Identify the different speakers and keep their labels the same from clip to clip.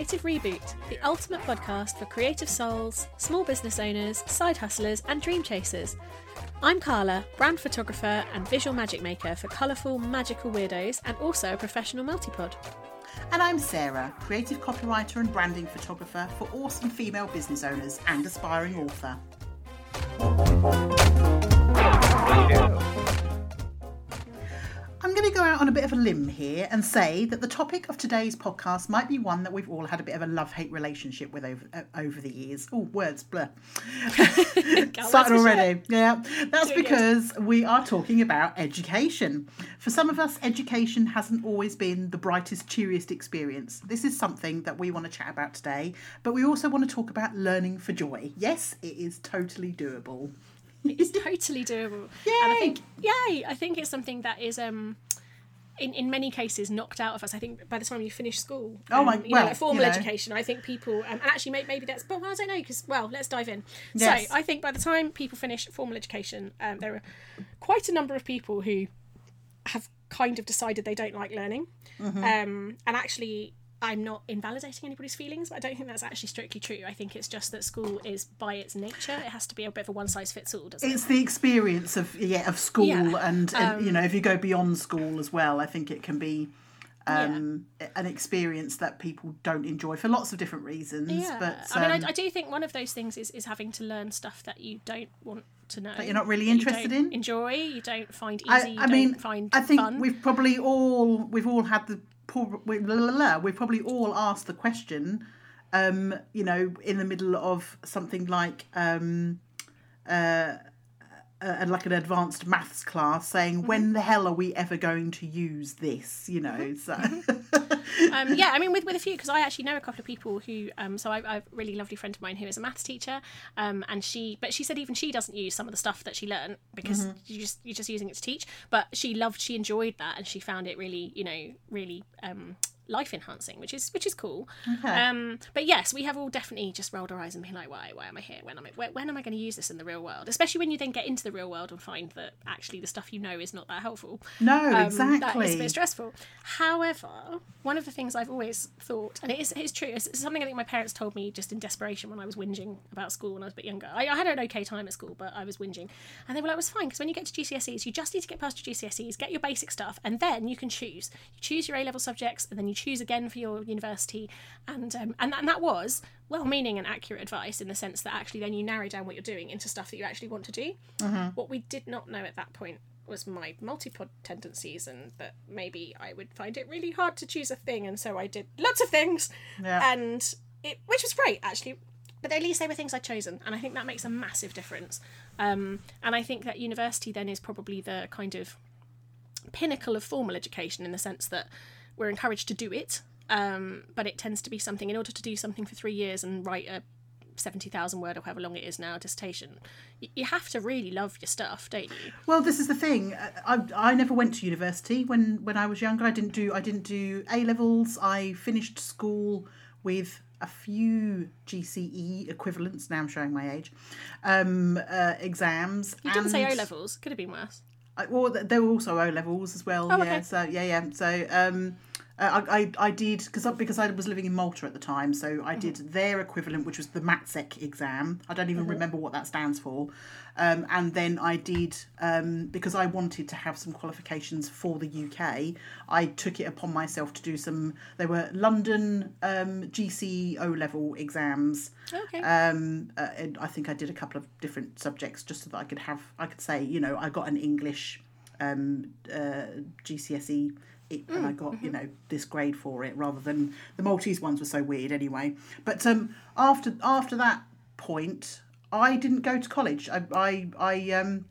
Speaker 1: Creative Reboot, the ultimate podcast for creative souls, small business owners, side hustlers, and dream chasers. I'm Carla, brand photographer and visual magic maker for colourful, magical weirdos, and also a professional multipod.
Speaker 2: And I'm Sarah, creative copywriter and branding photographer for awesome female business owners and aspiring author. I'm going to go out on a bit of a limb here and say that the topic of today's podcast might be one that we've all had a bit of a love-hate relationship with over uh, over the years. Oh, words blur. Started already. Yeah, that's because we are talking about education. For some of us, education hasn't always been the brightest, cheeriest experience. This is something that we want to chat about today, but we also want to talk about learning for joy. Yes, it is totally doable.
Speaker 1: It's totally doable.
Speaker 2: Yay!
Speaker 1: And I think, yay! I think it's something that is um, in, in many cases knocked out of us. I think by the time you finish school,
Speaker 2: Oh my-
Speaker 1: um, you
Speaker 2: well,
Speaker 1: know, like formal
Speaker 2: you know.
Speaker 1: education, I think people, um, and actually maybe, maybe that's, but well, I don't know because well, let's dive in.
Speaker 2: Yes.
Speaker 1: So I think by the time people finish formal education, um, there are quite a number of people who have kind of decided they don't like learning,
Speaker 2: Mm-hmm.
Speaker 1: um, and actually. I'm not invalidating anybody's feelings, but I don't think that's actually strictly true. I think it's just that school is by its nature, it has to be a bit of a one size fits all, doesn't it?
Speaker 2: It's the experience of yeah of school
Speaker 1: Yeah.
Speaker 2: and, and you know if you go beyond school as well, I think it can be um, an experience that people don't enjoy for lots of different reasons.
Speaker 1: Yeah,
Speaker 2: But
Speaker 1: I mean,
Speaker 2: um,
Speaker 1: I, I do think one of those things is, is having to learn stuff that you don't want to know. That
Speaker 2: you're not really
Speaker 1: you
Speaker 2: interested
Speaker 1: don't
Speaker 2: in?
Speaker 1: Enjoy, you don't find easy,
Speaker 2: I,
Speaker 1: you
Speaker 2: I
Speaker 1: don't
Speaker 2: mean,
Speaker 1: find
Speaker 2: I think
Speaker 1: fun.
Speaker 2: we've probably all we've all had the we've probably all asked the question, um, you know, in the middle of something like um, uh, uh, like an advanced maths class, saying,
Speaker 1: Mm-hmm.
Speaker 2: "When the hell are we ever going to use this?" You know, so
Speaker 1: um, yeah, I mean, with, with a few, because I actually know a couple of people who, um, so I, I have a really lovely friend of mine who is a maths teacher, um, and she, but she said even she doesn't use some of the stuff that she learned because
Speaker 2: Mm-hmm.
Speaker 1: you just you're just using it to teach. But she loved, she enjoyed that, and she found it really, you know, really um, life enhancing, which is which is cool. Um, but yes, we have all definitely just rolled our eyes and been like, why, why am I here? When am I, where, when am I going to use this in the real world? Especially when you then get into the real world and find that actually the stuff you know is not that helpful.
Speaker 2: no,
Speaker 1: Um,
Speaker 2: exactly.
Speaker 1: is a bit stressful. However, one of the things I've always thought, and it is, it is true, it's, it's something I think my parents told me just in desperation when I was whinging about school when I was a bit younger. I, I had an okay time at school, but I was whinging. And they were like, it was fine, because when you get to GCSEs, you just need to get past your GCSEs, get your basic stuff, and then you can choose. You choose your A level subjects, and then you choose again for your university. And, um, and, that, and that was well meaning and accurate advice in the sense that actually then you narrow down what you're doing into stuff that you actually want to do. What we did not know at that point was my multipod tendencies and that maybe I would find it really hard to choose a thing and so I did lots of things
Speaker 2: Yeah.
Speaker 1: and it which was great actually but at least they were things I'd chosen and I think that makes a massive difference um, and I think that university then is probably the kind of pinnacle of formal education in the sense that we're encouraged to do it um, but it tends to be something in order to do something for three years and write a 70,000 word or however long it is now dissertation you have to really love your stuff don't you
Speaker 2: Well, this is the thing. I, I never went to university when, when I was younger. I didn't do I didn't do A levels. I finished school with a few GCE equivalents. Now I'm showing my age. Um, uh, exams.
Speaker 1: you didn't say O levels could have been worse
Speaker 2: I, well, there were also O levels as well.
Speaker 1: Oh,
Speaker 2: yeah.
Speaker 1: okay.
Speaker 2: So yeah, yeah. So um, uh, I, I I did because I, because I was living in Malta at the time. So I did their equivalent, which was the MATSEC exam. I don't even remember what that stands for. Um, and then I did um, because I wanted to have some qualifications for the UK. I took it upon myself to do some. They were London um, GC O level exams.
Speaker 1: okay
Speaker 2: Um, uh, and I think I did a couple of different subjects just so that I could have, I could say, you know, I got an English um, uh, GCSE it, and I got, you know, this grade for it rather than the Maltese ones were so weird anyway. But um, after after that point, I didn't go to college. I I, I um,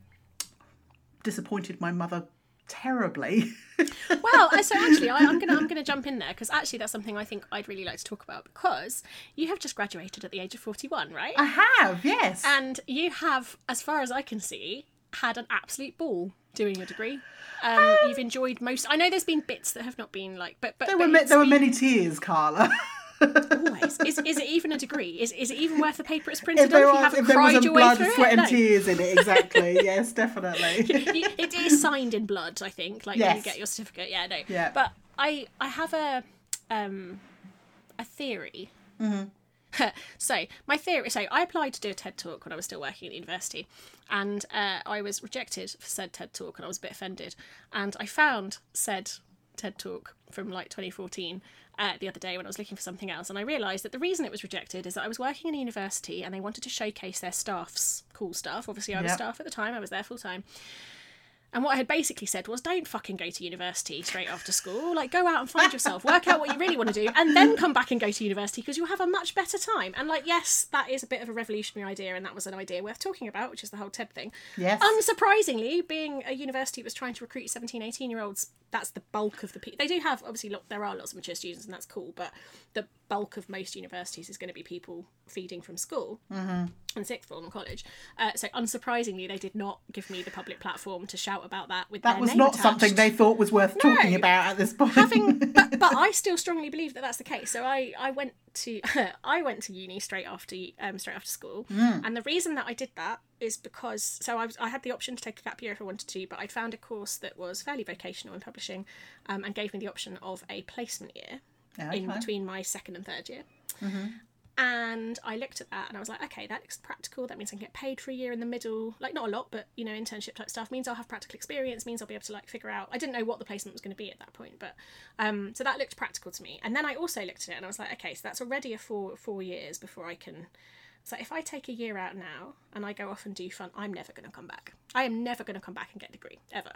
Speaker 2: disappointed my mother terribly.
Speaker 1: well so actually I, i'm gonna i'm gonna jump in there because actually that's something i think i'd really like to talk about because you have just graduated at the age of 41 right
Speaker 2: I have, yes.
Speaker 1: and you have as far as i can see had an absolute ball doing your degree um, you've enjoyed most i know there's been bits that have not been like but but
Speaker 2: there
Speaker 1: but
Speaker 2: were ma-
Speaker 1: it's
Speaker 2: there were many tears, Carla.
Speaker 1: always is, is it even a degree is, is it even worth the paper it's printed
Speaker 2: if
Speaker 1: on if you
Speaker 2: was,
Speaker 1: haven't
Speaker 2: if
Speaker 1: cried your way
Speaker 2: blood,
Speaker 1: through
Speaker 2: sweat,
Speaker 1: it
Speaker 2: and
Speaker 1: No.
Speaker 2: tears in it, exactly. yes, definitely.
Speaker 1: It is signed in blood, I think. Like when you get your certificate. Yeah, no.
Speaker 2: Yeah.
Speaker 1: But I I have a um a theory. so my theory. So I applied to do a TED talk when I was still working at the university, and uh, I was rejected for said TED talk, and I was a bit offended. And I found said TED talk from like 2014 uh, the other day when I was looking for something else, and I realised that the reason it was rejected is that I was working in a university and they wanted to showcase their staff's cool stuff. Obviously, I was
Speaker 2: Yep.
Speaker 1: staff at the time; I was there full time. And what I had basically said was, don't fucking go to university straight after school. Like, go out and find yourself, work out what you really want to do, and then come back and go to university because you'll have a much better time. And, like, yes, that is a bit of a revolutionary idea, and that was an idea worth talking about, which is the whole TED thing.
Speaker 2: Yes.
Speaker 1: Unsurprisingly, being a university that was trying to recruit 17, 18 year olds, that's the bulk of the people. They do have, obviously, look, there are lots of mature students, and that's cool, but the bulk of most universities is going to be people feeding from school and sixth form and college. Uh, so, unsurprisingly, they did not give me the public platform to shout about that with
Speaker 2: That was not
Speaker 1: attached.
Speaker 2: something they thought was worth talking about at this point.
Speaker 1: having but, but I still strongly believe that that's the case. So I I went to I went to uni straight after um straight after school, and the reason that I did that is because so I was I had the option to take a gap year if I wanted to, but I'd found a course that was fairly vocational in publishing, um, and gave me the option of a placement year in between my second and third year. And I looked at that and I was like, okay, that looks practical. That means I can get paid for a year in the middle. Like, not a lot, but, you know, internship type stuff means I'll have practical experience, means I'll be able to, like, figure out. I didn't know what the placement was going to be at that point, but, um, so that looked practical to me. And then I also looked at it and I was like, okay, so that's already a four, four years before I can. So if I take a year out now and I go off and do fun, I'm never going to come back. I am never going to come back and get a degree ever.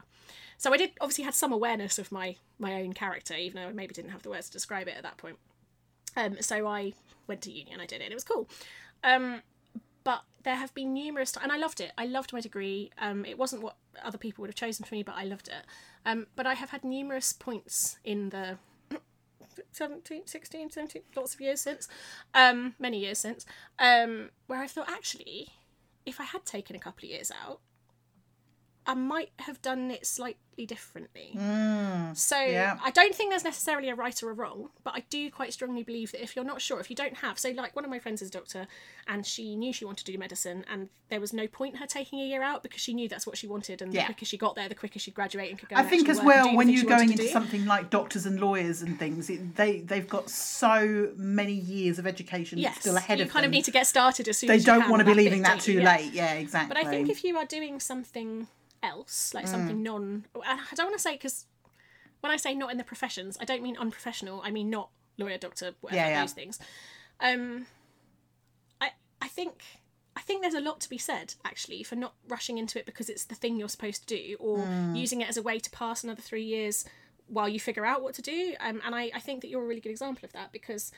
Speaker 1: So I did obviously had some awareness of my my own character, even though I maybe didn't have the words to describe it at that point. Um, so I went to uni and I did it. and It was cool. Um, but there have been numerous times, and I loved it. I loved my degree. Um, it wasn't what other people would have chosen for me, but I loved it. Um, but I have had numerous points in the 17, 16, 17, lots of years since, um, many years since, um, where I thought actually, if I had taken a couple of years out, I might have done it slightly differently. so
Speaker 2: yeah.
Speaker 1: I don't think there's necessarily a right or a wrong, but I do quite strongly believe that if you're not sure, if you don't have, so like one of my friends is a doctor, and she knew she wanted to do medicine, and there was no point in her taking a year out because she knew that's what she wanted, and
Speaker 2: Yeah.
Speaker 1: the quicker she got there, the quicker she'd graduate and could go.
Speaker 2: I think as well when you're going into something like doctors and lawyers and things, it, they they've got so many years of education
Speaker 1: yes,
Speaker 2: still ahead of them.
Speaker 1: you kind of need to get started as soon
Speaker 2: they
Speaker 1: as you
Speaker 2: don't want to be leaving that too
Speaker 1: Yeah.
Speaker 2: late. Yeah, exactly.
Speaker 1: But I think if you are doing something else, like something
Speaker 2: Mm.
Speaker 1: non, I don't want to say because when I say not in the professions, I don't mean unprofessional. I mean not lawyer, doctor, whatever
Speaker 2: Yeah, yeah.
Speaker 1: those things. Um, I I think I think there's a lot to be said actually for not rushing into it because it's the thing you're supposed to do, or
Speaker 2: Mm.
Speaker 1: using it as a way to pass another three years while you figure out what to do. Um, and I, I think that you're a really good example of that because.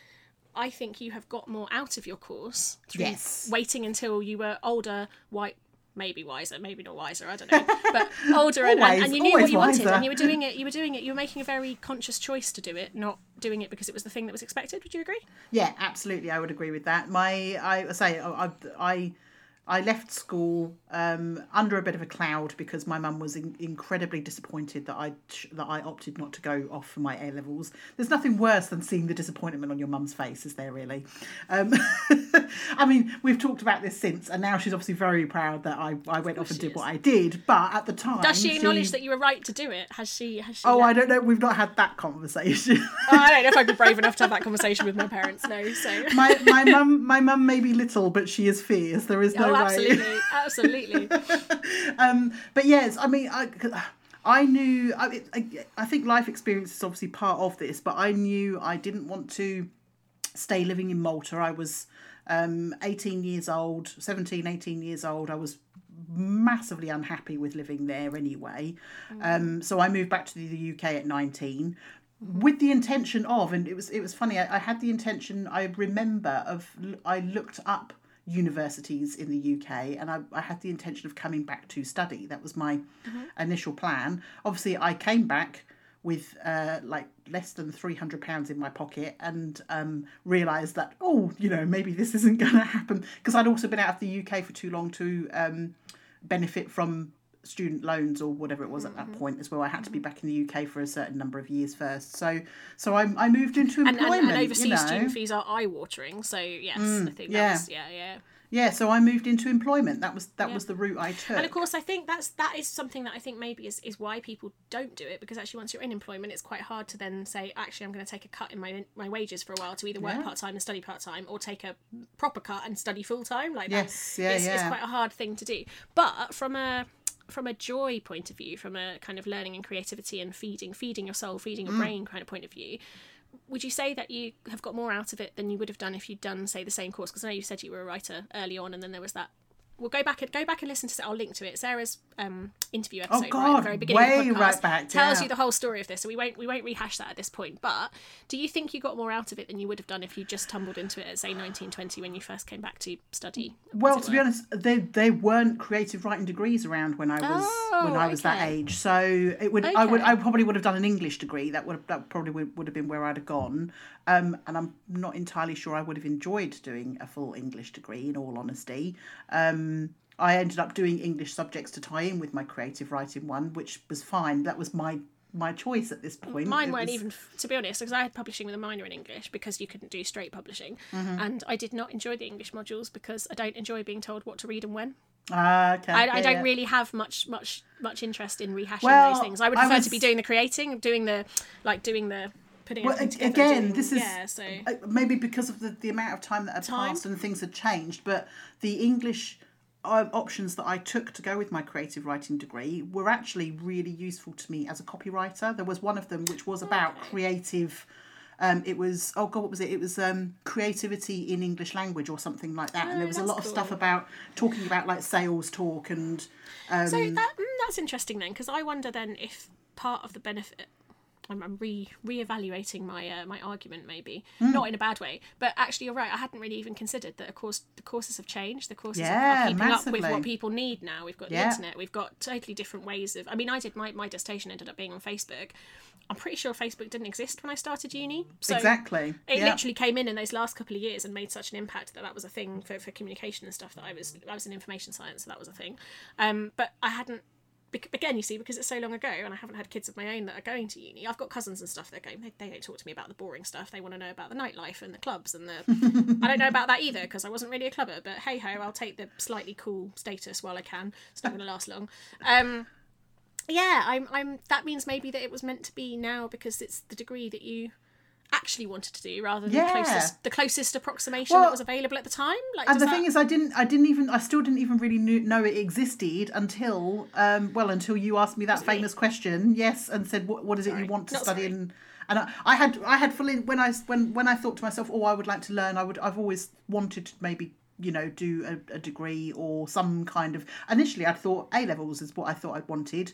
Speaker 1: I think you have got more out of your course through
Speaker 2: Yes.
Speaker 1: waiting until you were older, white, maybe wiser, maybe not wiser, I don't know, but older and, and, and you knew what
Speaker 2: always
Speaker 1: you wanted
Speaker 2: wiser.
Speaker 1: and you were doing it. You were doing it. You were making a very conscious choice to do it, not doing it because it was the thing that was expected. Would you agree?
Speaker 2: Yeah, absolutely. I would agree with that. My, I I say, I, I, I left school um, under a bit of a cloud because my mum was in, incredibly disappointed that I that I opted not to go off for my A levels. There's nothing worse than seeing the disappointment on your mum's face, is there really? Um, I mean, we've talked about this since, and now she's obviously very proud that I, I went off and did
Speaker 1: is.
Speaker 2: what I did. But at the time,
Speaker 1: Does she acknowledge that you were right to do it? Has she? Has she?
Speaker 2: Oh, I don't know. We've not had that conversation.
Speaker 1: Oh, I don't know if I'd be brave enough to have that conversation with my parents. No, so.
Speaker 2: my my mum my mum may be little, but she is fierce. There is no
Speaker 1: oh, absolutely, absolutely.
Speaker 2: um, but yes, I mean, I, I knew. I, I, I think life experience is obviously part of this, but I knew I didn't want to stay living in Malta. I was um, 18 years old, 17, 18 years old. I was massively unhappy with living there anyway. Um, so I moved back to the UK at 19 with the intention of and it was it was funny I, I had the intention I remember of I looked up universities in the UK and I, I had the intention of coming back to study. That was my initial plan. Obviously I came back with uh, like less than 300 pounds in my pocket and um, realized that oh you know maybe this isn't going to happen because I'd also been out of the UK for too long to um, benefit from student loans or whatever it was at that mm-hmm. point as well. I had to be mm-hmm. back in the UK for a certain number of years first. So so I, I moved into employment.
Speaker 1: and, and overseas
Speaker 2: you know.
Speaker 1: student fees are eye watering. So yes, mm, I think
Speaker 2: yeah.
Speaker 1: that yeah, yeah.
Speaker 2: yeah. So I moved into employment. That was that
Speaker 1: Yeah.
Speaker 2: was the route I took.
Speaker 1: And of course, I think that's that is something that I think maybe is, is why people don't do it because actually once you're in employment, it's quite hard to then say actually I'm going to take a cut in my my wages for a while to either work
Speaker 2: Yeah.
Speaker 1: part time and study part time or take a proper cut and study full time. Like
Speaker 2: Yes,
Speaker 1: that,
Speaker 2: yeah,
Speaker 1: it's, it's quite a hard thing to do. But from a from a joy point of view, from a kind of learning and creativity and feeding feeding your soul, feeding your
Speaker 2: Mm.
Speaker 1: brain kind of point of view. Would you say that you have got more out of it than you would have done if you'd done, say, the same course? Because I know you said you were a writer early on, and then there was that we'll go back and go back and listen to. I'll link to it. Sarah's um, interview episode right at the
Speaker 2: Oh,
Speaker 1: very beginning of
Speaker 2: way
Speaker 1: the podcast
Speaker 2: right back,
Speaker 1: tells
Speaker 2: yeah.
Speaker 1: you the whole story of this. So we won't we won't rehash that at this point. But do you think you got more out of it than you would have done if you just tumbled into it at say 1920 when you first came back to study?
Speaker 2: Well, to be honest, they they weren't creative writing degrees around when I was
Speaker 1: Oh,
Speaker 2: when I was that age. So it would I would I probably would have done an English degree. That would that probably would, would have been where I'd have gone. Um, and I'm not entirely sure I would have enjoyed doing a full English degree. In all honesty, um, I ended up doing English subjects to tie in with my creative writing one, which was fine. That was my my choice at this point.
Speaker 1: Mine
Speaker 2: It
Speaker 1: weren't
Speaker 2: was-
Speaker 1: even, to be honest, because I had publishing with a minor in English because you couldn't do straight publishing,
Speaker 2: Mm-hmm.
Speaker 1: and I did not enjoy the English modules because I don't enjoy being told what to read and when.
Speaker 2: Ah, okay.
Speaker 1: I, I don't
Speaker 2: yeah.
Speaker 1: really have much much much interest in rehashing
Speaker 2: Well,
Speaker 1: those things. I would
Speaker 2: I
Speaker 1: prefer
Speaker 2: was-
Speaker 1: to be doing the creating, doing the like doing the putting
Speaker 2: Well,
Speaker 1: together.
Speaker 2: again,
Speaker 1: doing-
Speaker 2: this is
Speaker 1: yeah. So
Speaker 2: uh, maybe because of the, the amount of time that had
Speaker 1: Time?
Speaker 2: passed and things had changed, but the English options that I took to go with my creative writing degree were actually really useful to me as a copywriter. There was one of them which was about creative. Um, it was oh god, what was it? It was um, creativity in English language or something like that. and there
Speaker 1: Oh,
Speaker 2: was a lot of stuff about talking about like sales talk and um,
Speaker 1: so that mm, that's interesting then, because I wonder then if part of the benefit. I'm, I'm re reevaluating my uh, my argument maybe
Speaker 2: Hmm.
Speaker 1: not in a bad way, but actually you're right. I hadn't really even considered that. Of course, the courses have changed. The courses are-
Speaker 2: Yeah,
Speaker 1: are keeping up with what people need now. We've got the internet. We've got totally different ways of. I mean, I did my my dissertation ended up being on Facebook. I'm pretty sure Facebook didn't exist when I started uni. So
Speaker 2: exactly.
Speaker 1: it
Speaker 2: yeah.
Speaker 1: literally came in in those last couple of years and made such an impact that that was a thing for, for communication and stuff that I was I was in information science so that was a thing um but I hadn't again you see because it's so long ago and I haven't had kids of my own that are going to uni I've got cousins and stuff that are going they, they don't talk to me about the boring stuff. They want to know about the nightlife and the clubs and the I don't know about that either because I wasn't really a clubber but hey ho I'll take the slightly cool status while I can. It's not going to last long. Um yeah I'm I'm that means maybe that it was meant to be now because it's the degree that you actually wanted to do rather than
Speaker 2: Yeah.
Speaker 1: the closest the closest approximation
Speaker 2: Well,
Speaker 1: that was available at the time like
Speaker 2: And the
Speaker 1: that-
Speaker 2: thing is, I didn't, I didn't even, I still didn't even really knew, know it existed until, um, well, until you asked me that famous question, yes, and said, what, what is it
Speaker 1: Sorry.
Speaker 2: you want to
Speaker 1: Not
Speaker 2: study?
Speaker 1: sorry.
Speaker 2: And and I, I had, I had fully when I when when I thought to myself, oh, I would like to learn. I would, I've always wanted to maybe you know do a, a degree or some kind of. Initially, I thought A levels is what I thought I wanted.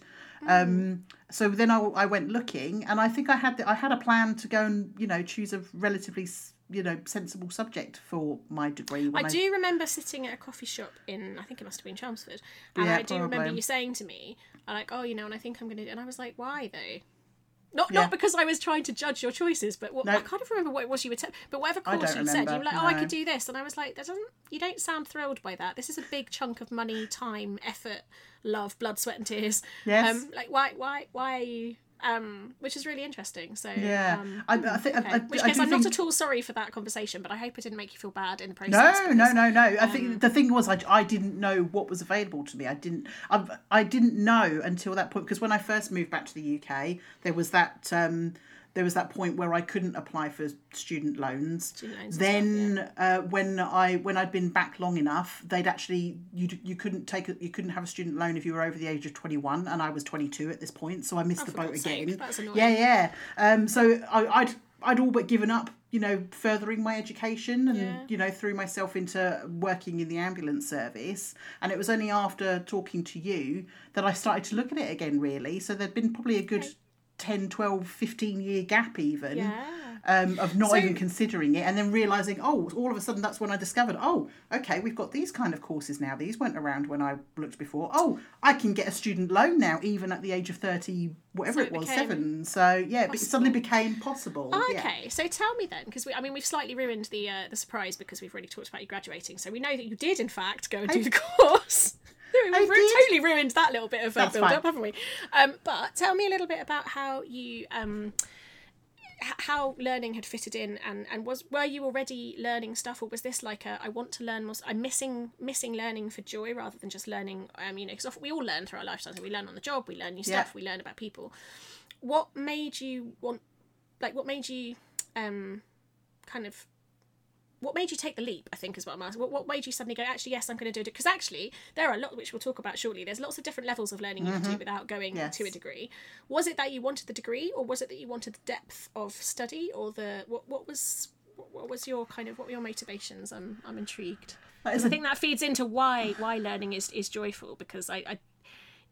Speaker 2: Um, so then I, I went looking, and I think I had the, I had a plan to go and you know choose a relatively you know sensible subject for my degree. When
Speaker 1: I do remember sitting at a coffee shop in I think it must have been Chelmsford, and
Speaker 2: Yeah,
Speaker 1: I do remember you saying to me, like, oh, you know, and I think I'm gonna, and I was like, why though? Not
Speaker 2: Yeah.
Speaker 1: not because I was trying to judge your choices, but what,
Speaker 2: No.
Speaker 1: I can't even remember what it was you were. Te- but whatever course you said, you were like, oh, I could do this, and I was like, that doesn't. You don't sound thrilled by that. This is a big chunk of money, time, effort, love, blood, sweat, and tears.
Speaker 2: Yes.
Speaker 1: Um, like why why why are you? Um, which is really interesting. So
Speaker 2: Yeah,
Speaker 1: Um,
Speaker 2: I, I think.
Speaker 1: okay.
Speaker 2: I, I,
Speaker 1: Which
Speaker 2: I
Speaker 1: case,
Speaker 2: do
Speaker 1: I'm
Speaker 2: think...
Speaker 1: not at all sorry for that conversation, but I hope it didn't make you feel bad in the process.
Speaker 2: No, no,
Speaker 1: because-
Speaker 2: no, no. I
Speaker 1: um,
Speaker 2: think the thing was, I, I didn't know what was available to me. I didn't, I, I didn't know until that point because when I first moved back to the UK, there was that, um, there was that point where I couldn't apply for student loans.
Speaker 1: Student loans
Speaker 2: then, uh, when I when I'd been back long enough, they'd actually you you couldn't take a, you couldn't have a student loan if you were over the age of twenty one, and I was twenty two at this point, so I missed the
Speaker 1: Oh, for
Speaker 2: boat again. Yeah, yeah. Um, so I, I'd I'd all but given up, you know, furthering my education and
Speaker 1: Yeah.
Speaker 2: you know threw myself into working in the ambulance service. And it was only after talking to you that I started to look at it again. Really, so there'd been probably a good 10, 12, 15 year gap even.
Speaker 1: Yeah.
Speaker 2: Um, of not
Speaker 1: So-
Speaker 2: even considering it and then realizing oh all of a sudden that's when i discovered oh okay we've got these kind of courses now these weren't around when i looked before oh i can get a student loan now even at the age of 30 whatever
Speaker 1: So
Speaker 2: it
Speaker 1: it
Speaker 2: was seven so yeah but it suddenly became possible
Speaker 1: Oh,
Speaker 2: yeah.
Speaker 1: okay, so tell me then, because we, I mean, we've slightly ruined the uh, the surprise because we've already talked about you graduating. So we know that you did, in fact, go and do the course. We've
Speaker 2: I
Speaker 1: ru- totally ruined that little bit of uh, build up, haven't we? Um, but tell me a little bit about how you um, h- how learning had fitted in and and was were you already learning stuff or was this like a I want to learn more I'm missing missing learning for joy rather than just learning um you know because we all learn through our lifetimes we learn on the job we learn new
Speaker 2: Yeah.
Speaker 1: stuff we learn about people what made you want like what made you um kind of what made you take the leap i think is what i'm asking. What, what made you suddenly go actually yes i'm going to do it because actually there are a lot which we'll talk about shortly. There's lots of different levels of learning you can do without going
Speaker 2: Mm-hmm. Yes.
Speaker 1: to a degree. Was it that you wanted the degree or was it that you wanted the depth of study or the what, what was what- was your kind of what were your motivations? I'm i'm intrigued.
Speaker 2: Is
Speaker 1: I think that feeds into why why learning is is joyful because I, I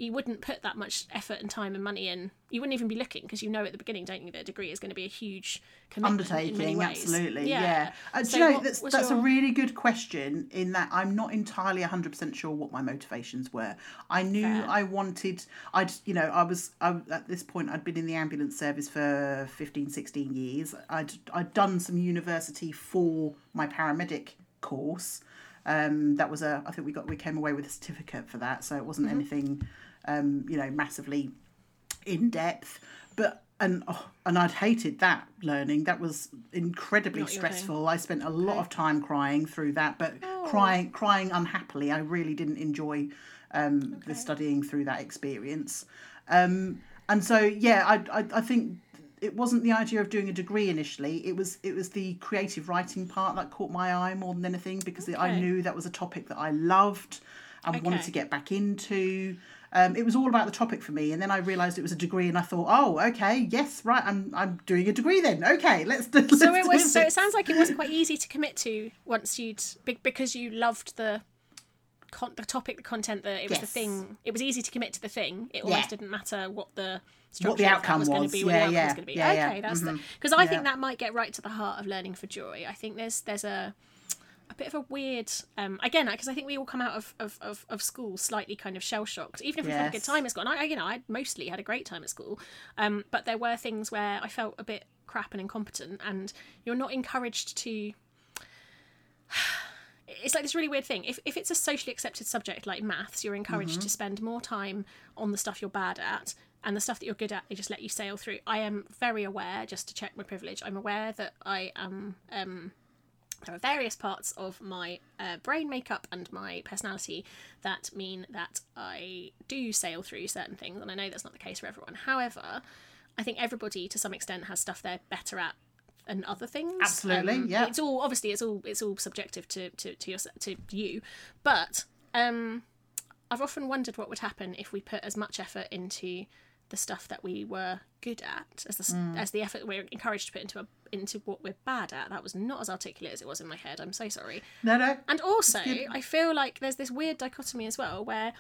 Speaker 1: you wouldn't put that much effort and time and money in. You wouldn't even be looking because you know at the beginning, don't you, that a degree is going to be a huge commitment in many
Speaker 2: undertaking absolutely yeah, Uh, do
Speaker 1: So
Speaker 2: you know
Speaker 1: what
Speaker 2: that's, that's a really good question in that i'm not entirely 100% sure what my motivations were i knew
Speaker 1: Fair.
Speaker 2: i wanted i'd you know i was I, at this point i'd been in the ambulance service for 15 16 years i'd i'd done some university for my paramedic course um that was a i think we got we came away with a certificate for that so it wasn't
Speaker 1: Mm-hmm.
Speaker 2: anything um you know massively in depth. But and oh, and I'd hated that learning. That was incredibly
Speaker 1: Not
Speaker 2: stressful. I spent a lot of time crying through that but crying crying unhappily. I really didn't enjoy um the studying through that experience. Um and so yeah I, I I think it wasn't the idea of doing a degree initially. It was it was the creative writing part that caught my eye more than anything because I knew that was a topic that I loved and wanted to get back into um, it was all about the topic for me, and then I realised it was a degree, and I thought, oh, okay, yes, right, I'm I'm doing a degree then. Okay, let's do. Let's
Speaker 1: So it
Speaker 2: do
Speaker 1: was. So it sounds like it wasn't quite easy to commit to once you'd because you loved the. Con- the topic, the content, that it was the thing. It was easy to commit to the thing. It almost
Speaker 2: Yeah.
Speaker 1: didn't matter what the structure
Speaker 2: What the outcome
Speaker 1: was, going to be.
Speaker 2: Yeah, yeah.
Speaker 1: was going to be.
Speaker 2: Yeah, yeah.
Speaker 1: okay, that's the
Speaker 2: Mhm.
Speaker 1: because I
Speaker 2: Yeah.
Speaker 1: think that might get right to the heart of learning for joy. I think there's there's a a bit of a weird um again because I think we all come out of of, of, of school slightly kind of shell shocked even if we've had a good time at school and I you know I mostly had a great time at school um but there were things where I felt a bit crap and incompetent and you're not encouraged to it's like this really weird thing. If, if it's a socially accepted subject like maths, you're encouraged
Speaker 2: Mm-hmm.
Speaker 1: to spend more time on the stuff you're bad at, and the stuff that you're good at, they just let you sail through. I am very aware, just to check my privilege, I'm aware that I am. Um, there are various parts of my uh, brain makeup and my personality that mean that I do sail through certain things, and I know that's not the case for everyone. However, I think everybody to some extent has stuff they're better at and other things.
Speaker 2: Absolutely,
Speaker 1: Um,
Speaker 2: yeah.
Speaker 1: It's all obviously it's all it's all subjective to to to, your, to you, but um, I've often wondered what would happen if we put as much effort into the stuff that we were good at as the
Speaker 2: Mm.
Speaker 1: as the effort we're encouraged to put into a, into what we're bad at. That was not as articulate as it was in my head. I'm so sorry.
Speaker 2: no, no,
Speaker 1: And also, I feel like there's this weird dichotomy as well where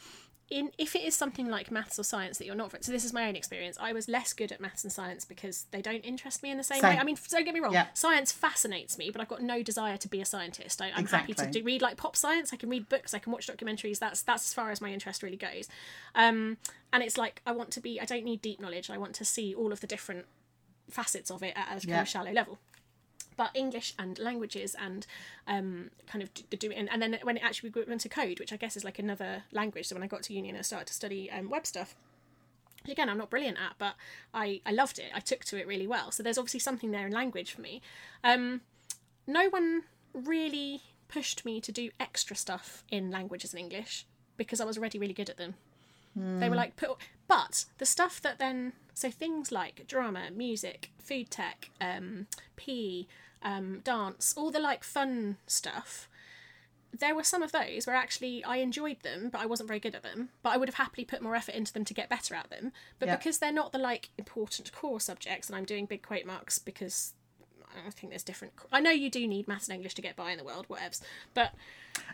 Speaker 1: in if it is something like maths or science that you're not so this is my own experience i was less good at maths and science because they don't interest me in the same,
Speaker 2: Same.
Speaker 1: way i mean don't get me wrong
Speaker 2: Yeah.
Speaker 1: science fascinates me but i've got no desire to be a scientist I, i'm happy to do, read like pop science i can read books i can watch documentaries that's that's as far as my interest really goes um and it's like i want to be i don't need deep knowledge i want to see all of the different facets of it at a kind
Speaker 2: Yeah.
Speaker 1: of shallow level but English and languages and um, kind of d- doing, and, and then when it actually we went into code, which I guess is like another language. So when I got to uni and I started to study um, web stuff, again I'm not brilliant at, but I I loved it. I took to it really well. So there's obviously something there in language for me. Um, no one really pushed me to do extra stuff in languages and English because I was already really good at them. They were like, put, but the stuff that then, so things like drama, music, food tech, um, PE, um, dance, all the like fun stuff. There were some of those where actually I enjoyed them, but I wasn't very good at them. But I would have happily put more effort into them to get better at them. But
Speaker 2: Yeah.
Speaker 1: because they're not the like important core subjects, and I'm doing big quote marks because I think there's different. I know you do need maths and English to get by in the world, whatevs. But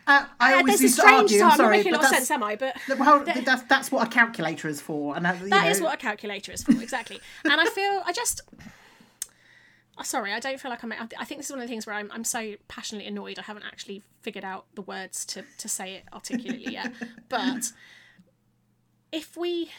Speaker 2: Uh, I
Speaker 1: uh,
Speaker 2: always used to
Speaker 1: strange
Speaker 2: argue. I'm sorry,
Speaker 1: making a
Speaker 2: but
Speaker 1: lot of
Speaker 2: that's,
Speaker 1: sense, am I? But
Speaker 2: well, that's that's what a calculator is for, and you
Speaker 1: That
Speaker 2: know,
Speaker 1: is what a calculator is for, exactly. and I feel I just. Oh, sorry, I don't feel like I'm. I think this is one of the things where I'm, I'm so passionately annoyed. I haven't actually figured out the words to, to say it articulately yet. But if we,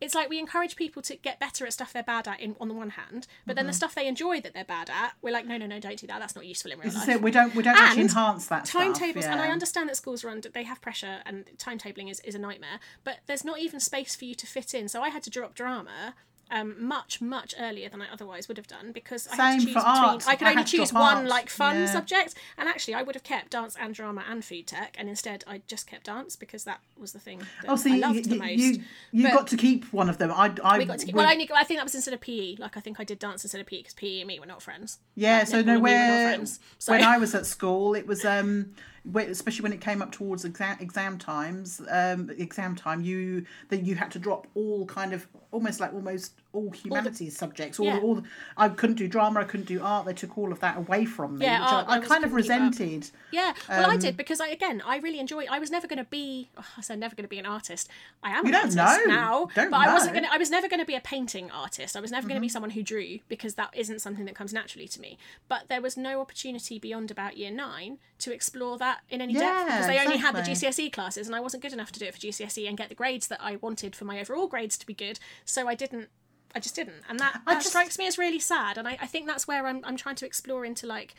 Speaker 1: it's like we encourage people to get better at stuff they're bad at. In on the one hand, but then the mm-hmm. stuff they enjoy that they're bad at, we're like, no, no, no, don't do that. That's not useful in real life
Speaker 2: said, we don't we don't actually
Speaker 1: And
Speaker 2: enhance that
Speaker 1: timetables and i understand that schools are under they have pressure and timetabling is, is a nightmare but there's not even space for you to fit in so i had to drop drama um, much much earlier than I otherwise would have done because I had to choose between.
Speaker 2: art.
Speaker 1: I could
Speaker 2: I
Speaker 1: only choose one
Speaker 2: art.
Speaker 1: like fun
Speaker 2: Yeah.
Speaker 1: subject, and actually I would have kept dance and drama and food tech, and instead I just kept dance because that was the thing that
Speaker 2: Oh, so
Speaker 1: I
Speaker 2: you,
Speaker 1: loved the
Speaker 2: you,
Speaker 1: most.
Speaker 2: you, you
Speaker 1: But-
Speaker 2: got to keep one of them. I, I
Speaker 1: we got to keep,
Speaker 2: would-
Speaker 1: well, I, only, I think that was instead of PE. Like I think I did dance instead of PE because PE and me were not friends.
Speaker 2: Yeah,
Speaker 1: Like,
Speaker 2: so no,
Speaker 1: and we were not
Speaker 2: where
Speaker 1: friends. So
Speaker 2: when I was at school, it was um, especially when it came up towards exam exam times, um, exam time, you that you had to drop all kind of almost like almost all humanities subjects. All,
Speaker 1: yeah.
Speaker 2: all I couldn't do drama, I couldn't do art. They took all of that away from me,
Speaker 1: Yeah,
Speaker 2: which
Speaker 1: art,
Speaker 2: I, I
Speaker 1: I
Speaker 2: kind of
Speaker 1: up.
Speaker 2: resented.
Speaker 1: Yeah, well, I
Speaker 2: Um,
Speaker 1: did because I again I really enjoy. I was never going to be. Oh, I said never going to be an artist. I am
Speaker 2: You
Speaker 1: an
Speaker 2: don't
Speaker 1: artist
Speaker 2: know.
Speaker 1: now,
Speaker 2: Don't
Speaker 1: but I wasn't going. to I was never going to be a painting artist. I was never going to
Speaker 2: Mm-hmm.
Speaker 1: be someone who drew because that isn't something that comes naturally to me. But there was no opportunity beyond about year nine to explore that in any depth because they only had the. GCSE classes, and I wasn't good enough to do it for GCSE and get the grades that I wanted for my overall grades to be good. So I didn't. I just didn't, and that, that
Speaker 2: just-
Speaker 1: strikes me as really sad. And I, I think that's where I'm, I'm trying to explore into like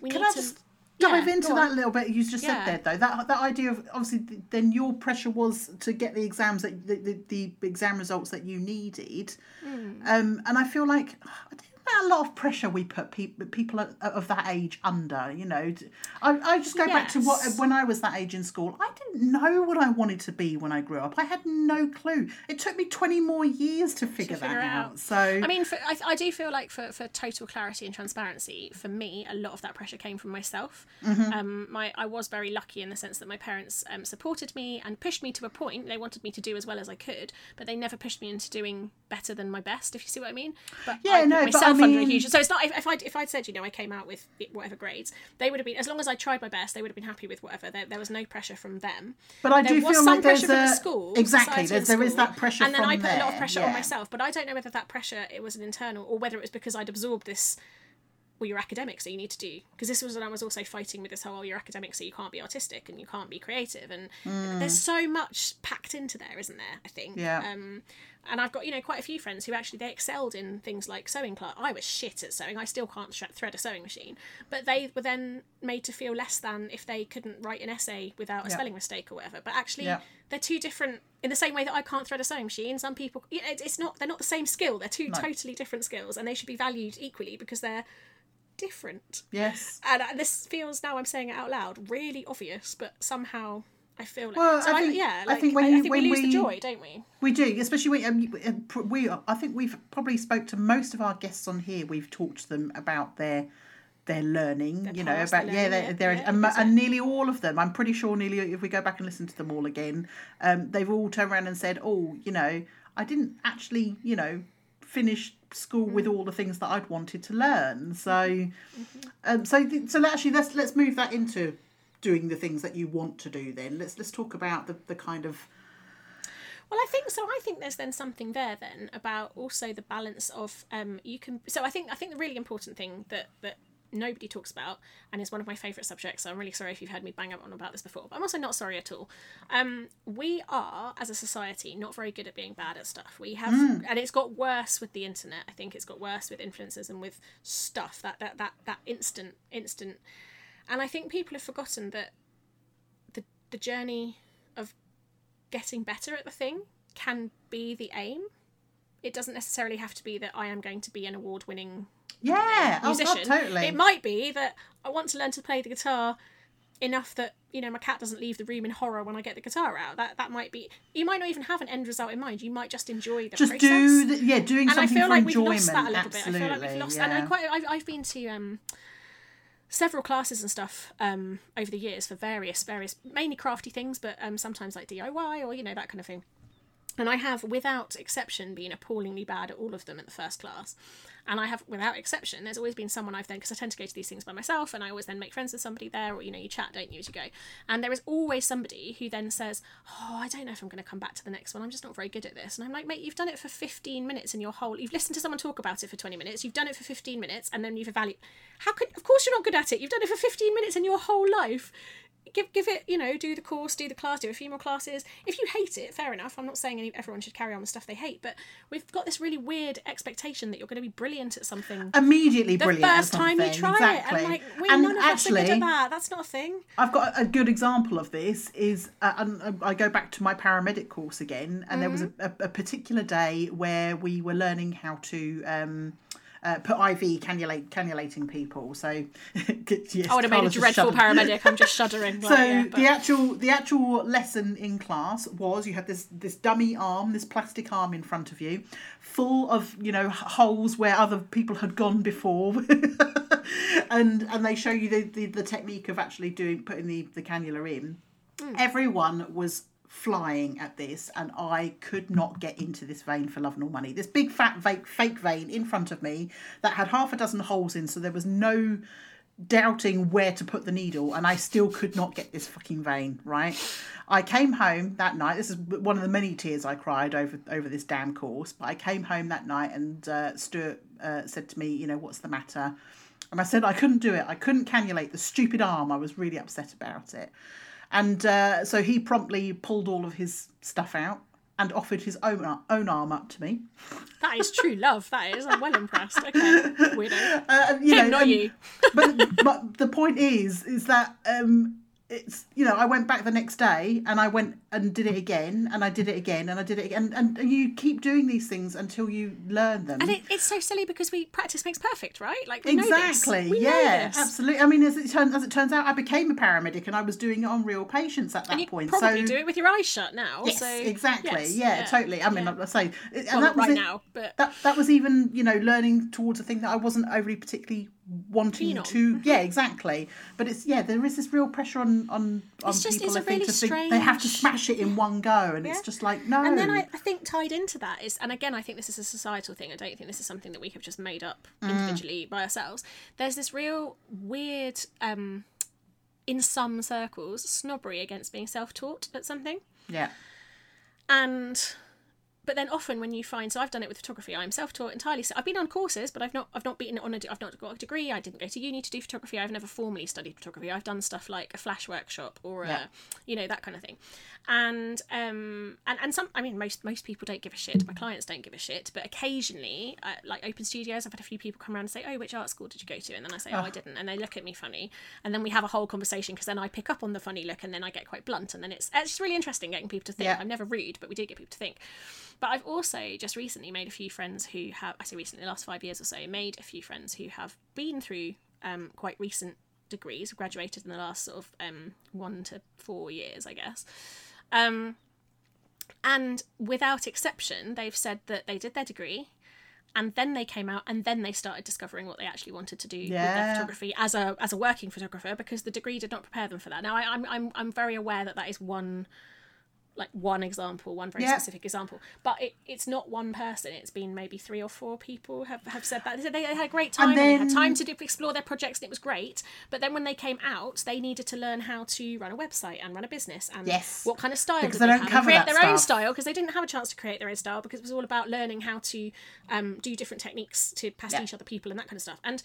Speaker 1: we
Speaker 2: Can
Speaker 1: need
Speaker 2: I
Speaker 1: to
Speaker 2: just dive
Speaker 1: Yeah,
Speaker 2: into that a little bit you just
Speaker 1: Yeah.
Speaker 2: said there though? That that idea of obviously then your pressure was to get the exams that the, the, the exam results that you needed,
Speaker 1: Hmm.
Speaker 2: um, and I feel like I about a lot of pressure we put people people of- that age under. You know, I, I just go back to what when I was that age in school. I didn't know what I wanted to be when I grew up. I had no clue. It took me twenty more years to figure,
Speaker 1: figure
Speaker 2: that out.
Speaker 1: out.
Speaker 2: So
Speaker 1: I mean, for, I, I do feel like for, for total clarity and transparency, for me, a lot of that pressure came from myself.
Speaker 2: Mm-hmm.
Speaker 1: Um, my I was very lucky in the sense that my parents um, supported me and pushed me to a point. They wanted me to do as well as I could, but they never pushed me into doing better than my best. If you see what I mean. But
Speaker 2: Yeah,
Speaker 1: I
Speaker 2: no, but I
Speaker 1: myself under a huge. So it's not if, if I if I'd said you know I came out with whatever grades, they would have been as long as I tried my best, they would have been happy with whatever. There, there was no pressure from them.
Speaker 2: But I
Speaker 1: there
Speaker 2: do feel
Speaker 1: some
Speaker 2: like there's
Speaker 1: pressure from the school.
Speaker 2: exactly, there's- there is that pressure
Speaker 1: and then I put a lot of pressure
Speaker 2: yeah.
Speaker 1: on myself. But I don't know whether that pressure it was an internal or whether it was because I'd absorbed this. Well, you're academic, so you need to do because this was when I was also fighting with this whole. Oh, you're academic, so you can't be artistic and you can't be creative, and there's so much packed into there, isn't there? I think.
Speaker 2: Yeah.
Speaker 1: Um, and I've got you know quite a few friends who actually they excelled in things like sewing class. I was shit at sewing. I still can't thread a sewing machine. But they were then made to feel less than if they couldn't write an essay without a
Speaker 2: Yeah.
Speaker 1: spelling mistake or whatever. But actually,
Speaker 2: Yeah.
Speaker 1: they're two different. In the same way that I can't thread a sewing machine, some people you know, it's, not they're not the same skill. They're two totally different skills, and they should be valued equally because they're different.
Speaker 2: yes.
Speaker 1: And uh, this feels now I'm saying it out loud really obvious, but somehow. I feel like
Speaker 2: Well,
Speaker 1: so
Speaker 2: I
Speaker 1: I
Speaker 2: think-
Speaker 1: yeah,
Speaker 2: I think when
Speaker 1: I,
Speaker 2: you-
Speaker 1: think
Speaker 2: when
Speaker 1: we lose the joy, don't we?
Speaker 2: We do, especially when um, pr- we. I think we've probably spoke to most of our guests on here. We've talked to them about their their learning. you know about yeah, they're, they're
Speaker 1: yeah,
Speaker 2: and, and nearly all of them. I'm pretty sure nearly if we go back and listen to them all again, um, they've all turned around and said, "Oh, you know, I didn't actually, you know, finish school with
Speaker 1: Mm.
Speaker 2: all the things that I'd wanted to learn." So,
Speaker 1: Mm-hmm.
Speaker 2: um, so th- so actually, let's let's move that into doing the things that you want to do. Then let's let's talk about the the kind of
Speaker 1: Well, I think so. I think there's then something there then about also the balance of um you can. So I think I think the really important thing that that nobody talks about and is one of my favourite subjects. So I'm really sorry if you've heard me bang on about this before, but I'm also not sorry at all. Um, we are as a society not very good at being bad at stuff. We have, and it's got worse with the internet. I think it's got worse with influencers and with stuff that that that that instant instant. And I think people have forgotten that the the journey of getting better at the thing can be the aim. It doesn't necessarily have to be that I am going to be an award winning
Speaker 2: yeah, oh, God,
Speaker 1: musician.
Speaker 2: totally.
Speaker 1: It might be that I want to learn to play the guitar enough that you know my cat doesn't leave the room in horror when I get the guitar out. That that might be. You might not even have an end result in mind. You might just enjoy the
Speaker 2: just
Speaker 1: process.
Speaker 2: do the, yeah doing
Speaker 1: and I feel
Speaker 2: for
Speaker 1: like we've lost that a little
Speaker 2: absolutely
Speaker 1: bit. I feel like we've lost,
Speaker 2: yeah.
Speaker 1: and I quite. I've, I've been to um, several classes and stuff um, over the years for various various mainly crafty things, but um, sometimes like DIY or you know that kind of thing. And I have, without exception, been appallingly bad at all of them in the first class. And I have, without exception, there's always been someone I've then, because I tend to go to these things by myself, and I always then make friends with somebody there, or you know, you chat, don't you, as you go. And there is always somebody who then says, Oh, I don't know if I'm going to come back to the next one. I'm just not very good at this. And I'm like, Mate, you've done it for 15 minutes in your whole, you've listened to someone talk about it for 20 minutes, you've done it for 15 minutes, and then you've evaluated. How could, of course, you're not good at it. You've done it for 15 minutes in your whole life give give it you know do the course do the class do a few more classes if you hate it fair enough i'm not saying any, everyone should carry on with stuff they hate but we've got this really weird expectation that you're going to be brilliant at something
Speaker 2: Immediately
Speaker 1: the
Speaker 2: brilliant.
Speaker 1: first time you try
Speaker 2: exactly.
Speaker 1: it and like we
Speaker 2: And
Speaker 1: none of us are
Speaker 2: actually,
Speaker 1: good at that that's not a thing
Speaker 2: I've got a good example of this. Is uh, and I go back to my paramedic course again, and there was a,
Speaker 1: Mm-hmm.
Speaker 2: a, a particular day where we were learning how to. Um, uh, put IV cannulate cannulating people. So yes,
Speaker 1: i would have made a dreadful paramedic i'm just shuddering
Speaker 2: So
Speaker 1: yeah, but-
Speaker 2: the actual the actual lesson in class was you had this this dummy arm, this plastic arm in front of you, full of you know holes where other people had gone before, and and they show you the, the, the technique of actually doing putting the the cannula in.
Speaker 1: Hmm.
Speaker 2: Everyone was flying at this and I could not get into this vein for love nor money. This big fat fake fake vein in front of me that had half a dozen holes in so there was no doubting where to put the needle and I still could not get this fucking vein, right? I came home that night. This is one of the many tears I cried over over this damn course, but I came home that night and uh, Stuart uh, said to me, you know, what's the matter? And I said I couldn't do it. I couldn't cannulate the stupid arm. I was really upset about it. And uh, so he promptly pulled all of his stuff out and offered his own, own arm up to me.
Speaker 1: that is true love that is i'm well impressed okay weirdo
Speaker 2: Uh, you
Speaker 1: Him,
Speaker 2: know,
Speaker 1: not
Speaker 2: and-
Speaker 1: you.
Speaker 2: but but the point is is that um it's you know I went back the next day and I went and did it again and I did it again and I did it again and, and you keep doing these things until you learn them.
Speaker 1: and it, it's so silly because we practice makes perfect right like we know this.
Speaker 2: Exactly. yeah, absolutely. I mean, as it turns as it turns out, I became a paramedic and I was doing it on real patients at that
Speaker 1: and you
Speaker 2: point.
Speaker 1: probably
Speaker 2: so
Speaker 1: do it with your eyes shut now
Speaker 2: yes,
Speaker 1: so
Speaker 2: exactly.
Speaker 1: yes,
Speaker 2: yeah, totally. I mean,
Speaker 1: yeah.
Speaker 2: I say, and
Speaker 1: well,
Speaker 2: that was
Speaker 1: right
Speaker 2: it-
Speaker 1: now but
Speaker 2: that that was even you know learning towards a thing that I wasn't overly particularly wanting to yeah exactly but it's yeah there is this real pressure on on on
Speaker 1: It's just-
Speaker 2: people I
Speaker 1: a
Speaker 2: think
Speaker 1: really
Speaker 2: to think they have to smash it in one go and
Speaker 1: Yeah.
Speaker 2: it's just like no
Speaker 1: And then I, I think tied into that is, and again, I think this is a societal thing. I don't think this is something that we have just made up
Speaker 2: Mm.
Speaker 1: individually by ourselves. There's this real weird, um, in some circles, snobbery against being self-taught at something.
Speaker 2: yeah
Speaker 1: And but then often when you find, so I've done it with photography. I'm self-taught entirely. So I've been on courses, but I've not, I've not been on a, I've not got a degree. I didn't go to uni to do photography. I've never formally studied photography. I've done stuff like a flash workshop or
Speaker 2: Yeah.
Speaker 1: a, you know, that kind of thing. And um and and some, I mean, most most people don't give a shit. My clients don't give a shit, but occasionally, uh, like open studios, I've had a few people come around and say, "Oh, which art school did you go to?" And then I say, "Oh, I didn't," and they look at me funny, and then we have a whole conversation because then I pick up on the funny look, and then I get quite blunt, and then it's it's really interesting getting people to think.
Speaker 2: Yeah.
Speaker 1: I'm never rude, but we do get people to think. But I've also just recently made a few friends who have, I say recently, the last five years or so, made a few friends who have been through um, quite recent degrees, graduated in the last sort of um, one to four years, I guess. Um, and without exception, they've said that they did their degree and then they came out and then they started discovering what they actually wanted to do with their photography as a as a working photographer because the degree did not prepare them for that. Now I, I'm I'm I'm very aware that that is one like one example, one very
Speaker 2: Yeah.
Speaker 1: specific example, but it, it's not one person. It's been maybe three or four people have, have said that. They, said they had a great time. And they had time to do, explore their projects, and it was great. But then when they came out, they needed to learn how to run a website and run a business and
Speaker 2: Yes.
Speaker 1: what kind of style
Speaker 2: Because they
Speaker 1: they
Speaker 2: don't
Speaker 1: have, create their own style because they didn't have a chance to create their own style because it was all about learning how to um, do different techniques to pastiche
Speaker 2: Yeah.
Speaker 1: other people and that kind of stuff. And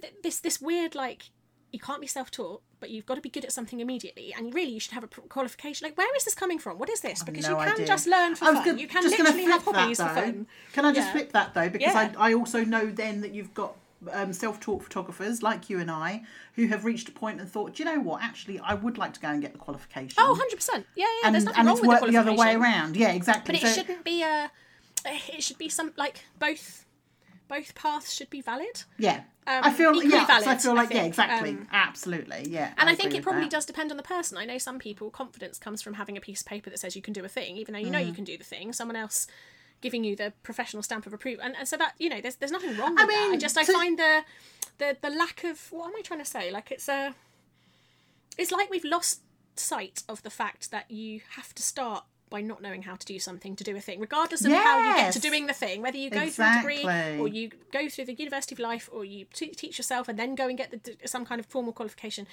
Speaker 1: th- this this weird like you can't be self-taught, but you've got to be good at something immediately, and really you should have a qualification. Like, where is this coming from? What is this? Because
Speaker 2: no
Speaker 1: you can
Speaker 2: idea.
Speaker 1: just learn for fun.
Speaker 2: gonna-
Speaker 1: you can
Speaker 2: just
Speaker 1: literally have
Speaker 2: flip that,
Speaker 1: for fun.
Speaker 2: Can I just
Speaker 1: Yeah.
Speaker 2: flip that though? Because
Speaker 1: Yeah.
Speaker 2: I, I also know then that you've got um, self-taught photographers like you and I who have reached a point and thought, do you know what? Actually, I would like to go and get the qualification.
Speaker 1: Oh, 100 percent. Yeah, yeah.
Speaker 2: and
Speaker 1: there's nothing
Speaker 2: and
Speaker 1: wrong
Speaker 2: it's
Speaker 1: with
Speaker 2: worked
Speaker 1: the
Speaker 2: the other way around. Yeah, exactly.
Speaker 1: But it
Speaker 2: So-
Speaker 1: shouldn't be a. It should be some like both. Both paths should be valid.
Speaker 2: Yeah.
Speaker 1: um,
Speaker 2: I feel yeah, 'cause I
Speaker 1: valid,
Speaker 2: feel
Speaker 1: I
Speaker 2: like yeah, exactly,
Speaker 1: Um,
Speaker 2: absolutely, yeah.
Speaker 1: And I,
Speaker 2: agree
Speaker 1: think it probably
Speaker 2: that.
Speaker 1: does depend on the person. I know some people confidence comes from having a piece of paper that says you can do a thing, even though you know
Speaker 2: Mm.
Speaker 1: you can do the thing. Someone else giving you the professional stamp of approval, and, and so that you know, there's there's nothing wrong with that. I
Speaker 2: mean,
Speaker 1: just I
Speaker 2: to-
Speaker 1: find the the the lack of what am I trying to say? Like it's a, it's like we've lost sight of the fact that you have to start by not knowing how to do something to do a thing, regardless of how you get to doing the thing. Whether you go through a degree or you go through the University of Life or you t- teach yourself and then go and get the, some kind of formal qualification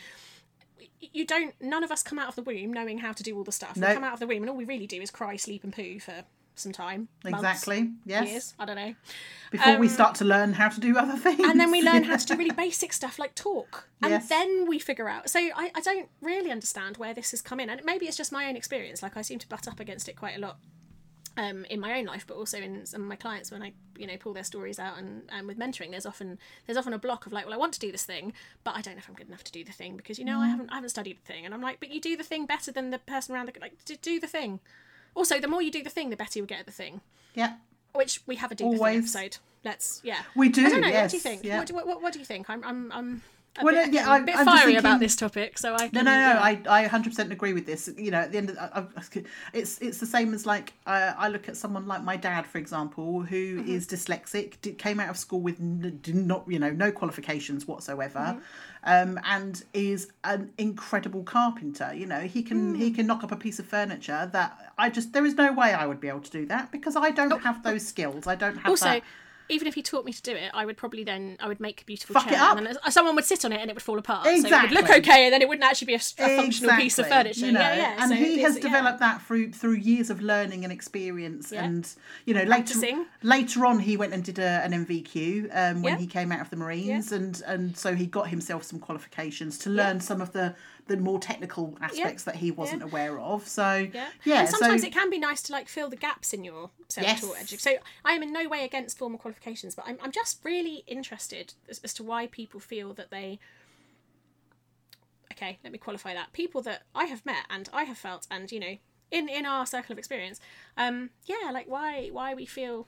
Speaker 1: you don't none of us come out of the womb knowing how to do all the stuff. We come out of the womb and all we really do is cry sleep and poo for some time. months,
Speaker 2: Exactly. Yes.
Speaker 1: Years. I don't know.
Speaker 2: Before we start to learn how to do other things.
Speaker 1: Um, and then we learn how to do really basic stuff like talk and
Speaker 2: Yes.
Speaker 1: then we figure out so I, I don't really understand where this has come in and maybe it's just my own experience like i seem to butt up against it quite a lot um, in my own life but also in some of my clients when i you know pull their stories out and, and with mentoring there's often there's often a block of like well i want to do this thing but i don't know if i'm good enough to do the thing because you know i
Speaker 2: Mm.
Speaker 1: haven't i haven't studied the thing and i'm like but you do the thing better than the person around the like do the thing also the more you do the thing the better you get at the thing
Speaker 2: Yeah.
Speaker 1: which we have a do the thing
Speaker 2: Always.
Speaker 1: episode let's yeah
Speaker 2: We do,
Speaker 1: I don't know. what do you think?
Speaker 2: yeah.
Speaker 1: What, do- what, what, do you think? I'm I'm I'm
Speaker 2: Well,
Speaker 1: bit,
Speaker 2: yeah,
Speaker 1: again,
Speaker 2: I-
Speaker 1: a bit
Speaker 2: I'm just
Speaker 1: fiery about this topic, so I
Speaker 2: No,
Speaker 1: can,
Speaker 2: no, no.
Speaker 1: yeah.
Speaker 2: I, I 100% agree with this. You know, at the end of the, I, I- it's it's the same as like uh, I look at someone like my dad, for example, who is
Speaker 1: Mm-hmm.
Speaker 2: dyslexic, did, came out of school with n- did not you know no qualifications whatsoever,
Speaker 1: Mm-hmm.
Speaker 2: um, and is an incredible carpenter. You know, he can
Speaker 1: Mm.
Speaker 2: he can knock up a piece of furniture that I just there is no way I would be able to do that because I don't have those skills. I don't have
Speaker 1: Oh. Also,
Speaker 2: that.
Speaker 1: Even if he taught me to do it, I would probably then I would make a beautiful
Speaker 2: Fuck it
Speaker 1: chair,
Speaker 2: up.
Speaker 1: and then someone would sit on it and it would fall apart. Exactly. So it would look okay, and then it wouldn't actually be a, a functional piece of furniture.
Speaker 2: you know,
Speaker 1: yeah, yeah.
Speaker 2: And
Speaker 1: So
Speaker 2: he has
Speaker 1: yeah.
Speaker 2: developed that through through years of learning and experience,
Speaker 1: Yeah.
Speaker 2: and you know
Speaker 1: Practicing.
Speaker 2: later later on he went and did a, an NVQ um, when
Speaker 1: Yeah.
Speaker 2: he came out of the Marines, and and so he got himself some qualifications to learn some of the the more technical aspects that he wasn't aware of. So
Speaker 1: Yeah.
Speaker 2: yeah,
Speaker 1: and sometimes
Speaker 2: so
Speaker 1: it can be nice to like fill the gaps in your self-taught
Speaker 2: Yes.
Speaker 1: edu- So I am in no way against formal qualifications, but I'm, I'm just really interested as, as to why people feel that they. Okay, let me qualify that. People that I have met and I have felt, and you know, in in our circle of experience, um, yeah, like why why we feel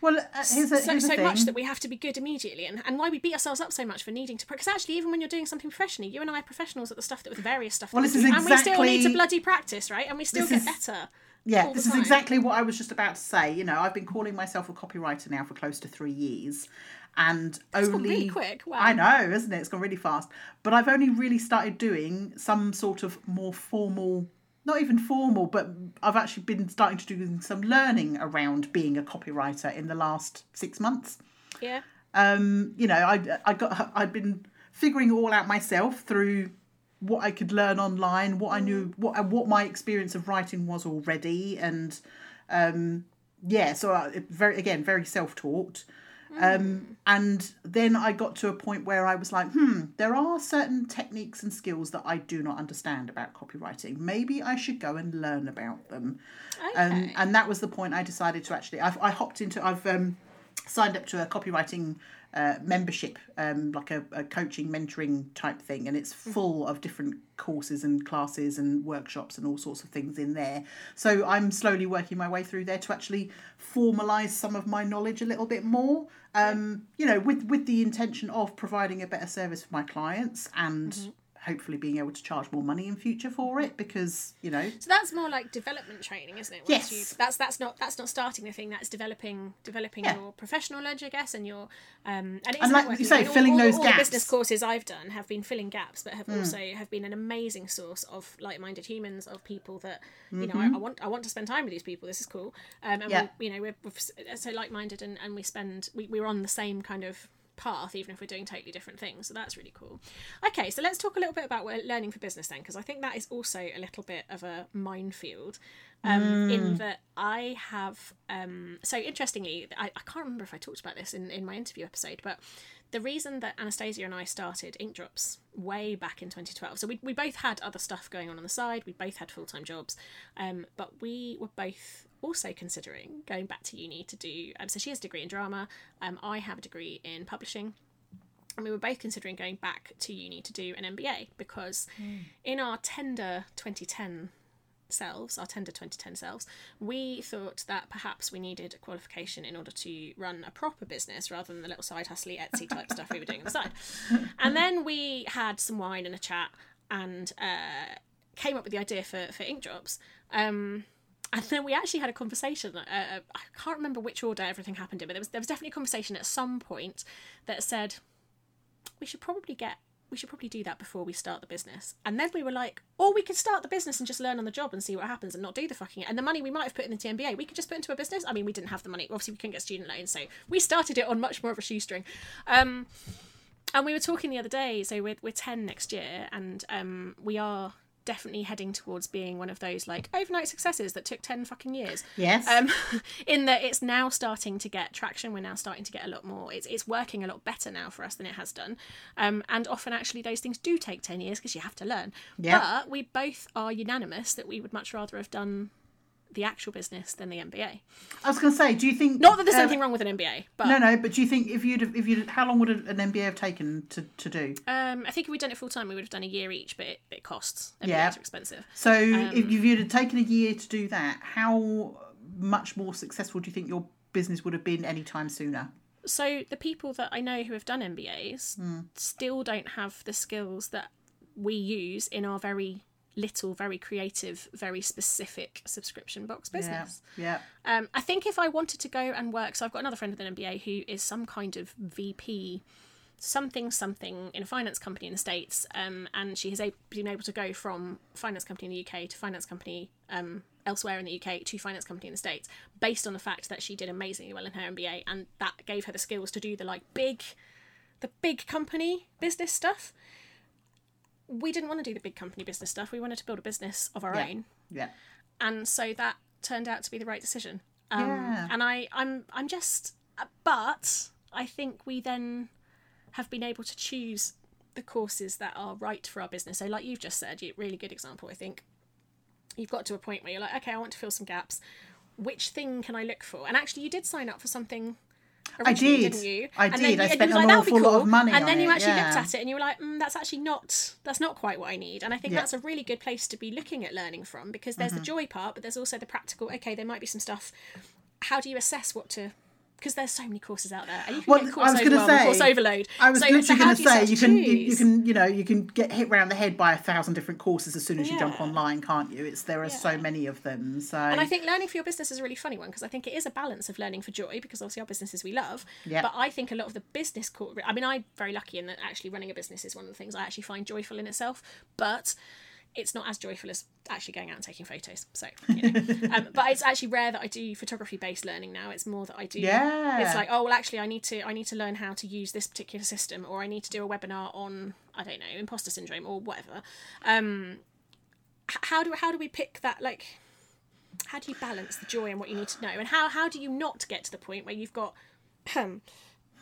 Speaker 2: well, uh, here's a,
Speaker 1: so,
Speaker 2: here's a
Speaker 1: so
Speaker 2: thing.
Speaker 1: much that we have to be good immediately and, and why we beat ourselves up so much for needing to because actually even when you're doing something professionally you and I are professionals at the stuff that with various stuff
Speaker 2: Well, this
Speaker 1: we
Speaker 2: is
Speaker 1: do, and we still need to bloody practice right and we still get
Speaker 2: is-
Speaker 1: better
Speaker 2: Yeah, this is exactly what I was just about to say. You know, I've been calling myself a copywriter now for close to three years, and only
Speaker 1: really quick, wow.
Speaker 2: I know, isn't it? It's gone really fast. But I've only really started doing some sort of more formal, not even formal, but I've actually been starting to do some learning around being a copywriter in the last six months.
Speaker 1: Yeah.
Speaker 2: Um, you know, I I got I've been figuring it all out myself through what I could learn online, what I knew, what what my experience of writing was already, and um, yeah, so I, very again very self taught. Um, and then I got to a point where I was like, hmm, there are certain techniques and skills that I do not understand about copywriting. Maybe I should go and learn about them. Um,
Speaker 1: Okay.
Speaker 2: and that was the point I decided to actually. I've, I hopped into. I've um, signed up to a copywriting uh, membership, um, like a, a coaching, mentoring type thing, and it's full of different courses and classes and workshops and all sorts of things in there. So I'm slowly working my way through there to actually formalize some of my knowledge a little bit more. Um, you know, with with the intention of providing a better service for my clients and. Hopefully, being able to charge more money in future for it because you know
Speaker 1: so that's more like development training isn't it Once
Speaker 2: Yes.
Speaker 1: you, that's that's not that's not starting the thing that's developing developing
Speaker 2: Yeah.
Speaker 1: your professional edge I guess and your um and,
Speaker 2: And like you say, filling
Speaker 1: all,
Speaker 2: those
Speaker 1: all
Speaker 2: gaps.
Speaker 1: Business courses I've done have been filling gaps but have also have been an amazing source of like-minded humans of people that you know I, I want I want to spend time with these people this is cool um and
Speaker 2: Mm-hmm. Yeah.
Speaker 1: we, you know we're, we're so like-minded and, and we spend we, we're on the same kind of path even if we're doing totally different things. So that's really cool. Okay so let's talk a little bit about learning for business then because i think that is also a little bit of a minefield um, in that i have um, so interestingly I, I can't remember if i talked about this in, in my interview episode but the reason that anastasia and i started ink drops way back in 2012 so we, we both had other stuff going on on the side we both had full-time jobs um, but we were both also considering going back to uni to do um, so she has a degree in drama um, i have a degree in publishing. And we were both considering going back to uni to do an mba because in our tender 2010 selves our tender 2010 selves we thought that perhaps we needed a qualification in order to run a proper business rather than the little side hustly etsy type stuff we were doing on the side. And then we had some wine and a chat and uh, came up with the idea for, for ink drops. Um, and then we actually had a conversation. Uh, I can't remember which order everything happened in, but there was there was definitely a conversation at some point that said we should probably get we should probably do that before we start the business. And then we were like, or we could start the business and just learn on the job and see what happens and not do the fucking and the money we might have put in the MBA, we could just put into a business. I mean, we didn't have the money. Obviously, we couldn't get student loans, so we started it on much more of a shoestring. Um, and we were talking the other day, so we're we're ten next year, and um, we are definitely heading towards being one of those like overnight successes that took 10 fucking years.
Speaker 2: Yes.
Speaker 1: Um, in that it's now starting to get traction. We're now starting to get a lot more. It's, it's working a lot better now for us than it has done. Um, and often, actually, those things do take 10 years because you have to learn.
Speaker 2: Yeah.
Speaker 1: But we both are unanimous that we would much rather have done the actual business than the MBA.
Speaker 2: I was going to say, do you think
Speaker 1: Not that there's
Speaker 2: uh,
Speaker 1: anything wrong with an MBA, but
Speaker 2: No, no, but do you think if you'd have, if you'd how long would an MBA have taken to, to do?
Speaker 1: um, I think if we'd done it full time, we would have done a year each, but it, it costs. MBAs
Speaker 2: Yeah.
Speaker 1: are expensive.
Speaker 2: So
Speaker 1: Um,
Speaker 2: if you'd have taken a year to do that, how much more successful do you think your business would have been any time sooner?
Speaker 1: so the people that I know who have done MBAs
Speaker 2: Hmm.
Speaker 1: still don't have the skills that we use in our very little, very creative, very specific subscription box business.
Speaker 2: Yeah.
Speaker 1: Um, I think if I wanted to go and work, so I've got another friend with an MBA who is some kind of VP, something something in a finance company in the states, um, and she has a- been able to go from finance company in the UK to finance company um, elsewhere in the UK to finance company in the states, based on the fact that she did amazingly well in her MBA, and that gave her the skills to do the like big, the big company business stuff. We didn't want to do the big company business stuff. We wanted to build a business of our
Speaker 2: Yeah.
Speaker 1: own
Speaker 2: Yeah.
Speaker 1: and so that turned out to be the right decision. Um,
Speaker 2: Yeah.
Speaker 1: And I, I'm, I'm just, uh, but I think we then have been able to choose the courses that are right for our business. So, like you've just said, you really good example. I think you've got to a point where you're like, okay, I want to fill some gaps. Which thing can I look for? And actually, you did sign up for something. Originally,
Speaker 2: did.
Speaker 1: Didn't you?
Speaker 2: I
Speaker 1: and
Speaker 2: did.
Speaker 1: You,
Speaker 2: I spent an
Speaker 1: like, "That'd
Speaker 2: awful lot of money
Speaker 1: And then you
Speaker 2: it,
Speaker 1: actually
Speaker 2: yeah.
Speaker 1: looked at it and you were like, mm, "That's actually not. That's not quite what I need." And I think
Speaker 2: Yeah.
Speaker 1: that's a really good place to be looking at learning from because there's
Speaker 2: Mm-hmm.
Speaker 1: the joy part, but there's also the practical. Okay, there might be some stuff. How do you assess what to? Because there's so many courses out there, and you can
Speaker 2: Well,
Speaker 1: get
Speaker 2: I
Speaker 1: course
Speaker 2: was gonna
Speaker 1: overwhelm, and course overload.
Speaker 2: I was
Speaker 1: so,
Speaker 2: literally
Speaker 1: so
Speaker 2: going to say you can you, you can you know you can get hit round the head by a thousand different courses as soon as you jump online, can't you? It's there are so many of them. So
Speaker 1: And I think learning for your business is a really funny one because I think it is a balance of learning for joy because obviously our businesses we love.
Speaker 2: Yeah.
Speaker 1: But I think a lot of the business course, I mean, I'm very lucky in that actually running a business is one of the things I actually find joyful in itself. But it's not as joyful as actually going out and taking photos. So, you know. um, but it's actually rare that I do photography based learning now. It's more that I do.
Speaker 2: Yeah.
Speaker 1: It's like, oh well, actually, I need to I need to learn how to use this particular system, or I need to do a webinar on I don't know imposter syndrome or whatever. Um, how do how do we pick that like? how do you balance the joy and what you need to know and how how do you not get to the point where you've got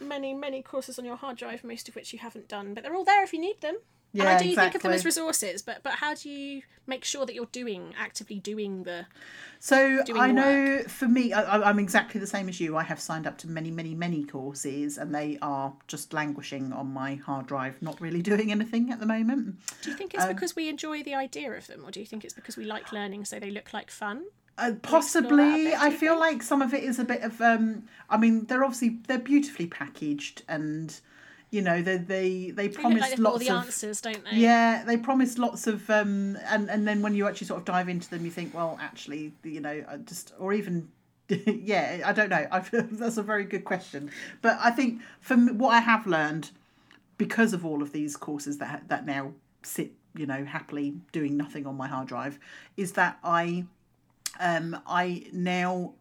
Speaker 1: many many courses on your hard drive most of which you haven't done but they're all there if you need them and
Speaker 2: Yeah,
Speaker 1: I do think of them as resources but but how do you make sure that you're doing actively doing the
Speaker 2: So
Speaker 1: doing
Speaker 2: I know for me, I, I'm exactly the same as you. I have signed up to many, many, many courses, and they are just languishing on my hard drive, not really doing anything at the moment.
Speaker 1: do you think
Speaker 2: Um,
Speaker 1: it's because we enjoy the idea of them or do you think it's because we like learning so they look like fun
Speaker 2: Uh,
Speaker 1: explore that a
Speaker 2: possibly,
Speaker 1: bit,
Speaker 2: I feel
Speaker 1: think?
Speaker 2: like some of it is a bit of. Um, I mean, they're obviously they're beautifully packaged, and you know they they they
Speaker 1: they
Speaker 2: promise
Speaker 1: like
Speaker 2: lots
Speaker 1: the
Speaker 2: of.
Speaker 1: answers don't they
Speaker 2: Yeah, they promise lots of, um, and and then when you actually sort of dive into them, you think, well, actually, you know, just or even, yeah, I don't know. I feel that's a very good question, but I think from what I have learned, because of all of these courses that that now sit, you know, happily doing nothing on my hard drive, is that I, um, I now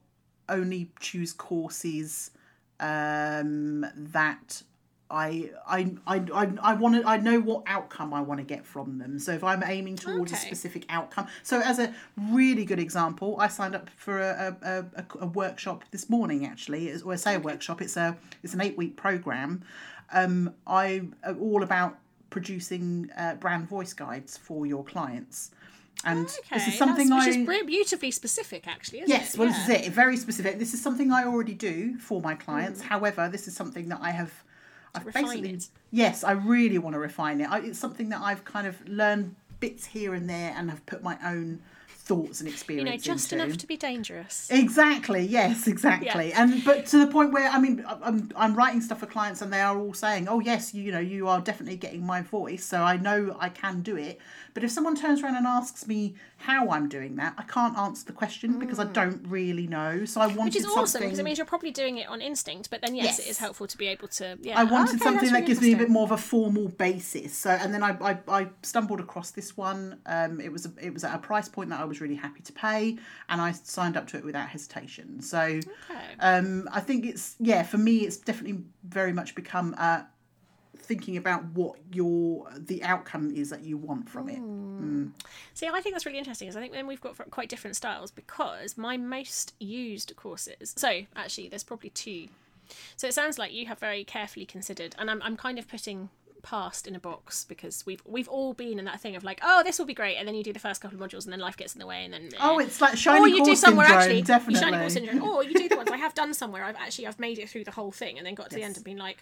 Speaker 2: only choose courses um, that I I I I, I want to I know what outcome I want to get from them. So if I'm aiming towards a specific outcome, so as a really good example, I signed up for a a, a, a workshop this morning. Actually, It's- or I say a workshop, it's a it's an eight week program. Um, I'm all about producing uh, brand voice guides for your clients. And
Speaker 1: okay
Speaker 2: this is something I
Speaker 1: which is beautifully specific actually isn't
Speaker 2: Yes,
Speaker 1: it?
Speaker 2: well,
Speaker 1: Yeah.
Speaker 2: this is it. Very specific. This is something I already do for my
Speaker 1: Mm.
Speaker 2: clients. However, this is something that I have. I've basically
Speaker 1: it.
Speaker 2: yes, I really want to refine it. I, it's something that I've kind of learned bits here and there, and have put my own thoughts and
Speaker 1: experiences.
Speaker 2: you
Speaker 1: know just
Speaker 2: into.
Speaker 1: enough to be dangerous
Speaker 2: Exactly. Yes. Exactly. And but to the point where I mean, I'm I'm writing stuff for clients, and they are all saying, "Oh yes, you, you know, you are definitely getting my voice, so I know I can do it." But if someone turns around and asks me how I'm doing that, I can't answer the question because I don't really know. So I wanted
Speaker 1: Mm. which is awesome
Speaker 2: something.
Speaker 1: because it means you're probably doing it on instinct but then yes, it
Speaker 2: Yes.
Speaker 1: is helpful to be able to yeah
Speaker 2: I wanted
Speaker 1: Okay,
Speaker 2: something
Speaker 1: that's
Speaker 2: that
Speaker 1: really
Speaker 2: gives me a bit more of a formal basis. So, and then I, I, I stumbled across this one. Um, it was a, it was at a price point that I was really happy to pay, and I signed up to it without hesitation. So,
Speaker 1: Okay.
Speaker 2: um, I think it's yeah for me, it's definitely very much become a thinking about what your the outcome is that you want from it.
Speaker 1: Hmm. See, I think that's really interesting. Is I think then we've got quite different styles because my most used courses. So actually, there's probably two. So it sounds like you have very carefully considered, and I'm I'm kind of putting past in a box because we've we've all been in that thing of like, oh, this will be great, and then you do the first couple of modules, and then life gets in the way, and then
Speaker 2: Oh,
Speaker 1: eh.
Speaker 2: it's like shiny
Speaker 1: or you do somewhere
Speaker 2: syndrome,
Speaker 1: actually,
Speaker 2: definitely.
Speaker 1: shiny course syndrome, or you do the ones I have done somewhere. I've actually I've made it through the whole thing, and then got to the end and been like,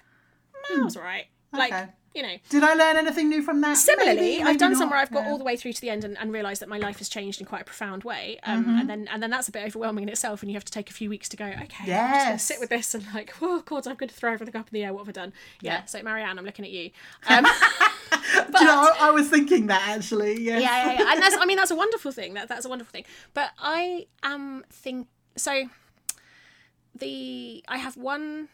Speaker 1: no, that was alright. Like
Speaker 2: Okay.
Speaker 1: you know,
Speaker 2: Did I learn anything new from that?
Speaker 1: Similarly,
Speaker 2: Maybe,
Speaker 1: I've
Speaker 2: maybe
Speaker 1: done
Speaker 2: not.
Speaker 1: some where I've got
Speaker 2: Yeah.
Speaker 1: all the way through to the end and, and realised that my life has changed in quite a profound way, um,
Speaker 2: Mm-hmm.
Speaker 1: and then and then that's a bit overwhelming in itself, and you have to take a few weeks to go. Okay, I'm just gonna sit with this and like, oh god, I'm going to throw everything up in the air. What have I done? Yeah.
Speaker 2: Yeah.
Speaker 1: So Marianne, I'm looking at you. Um,
Speaker 2: Do you know, I, I was thinking that actually. Yes.
Speaker 1: yeah, yeah, yeah. And that's, I mean, that's a wonderful thing. That that's a wonderful thing. But I am think so. The I have one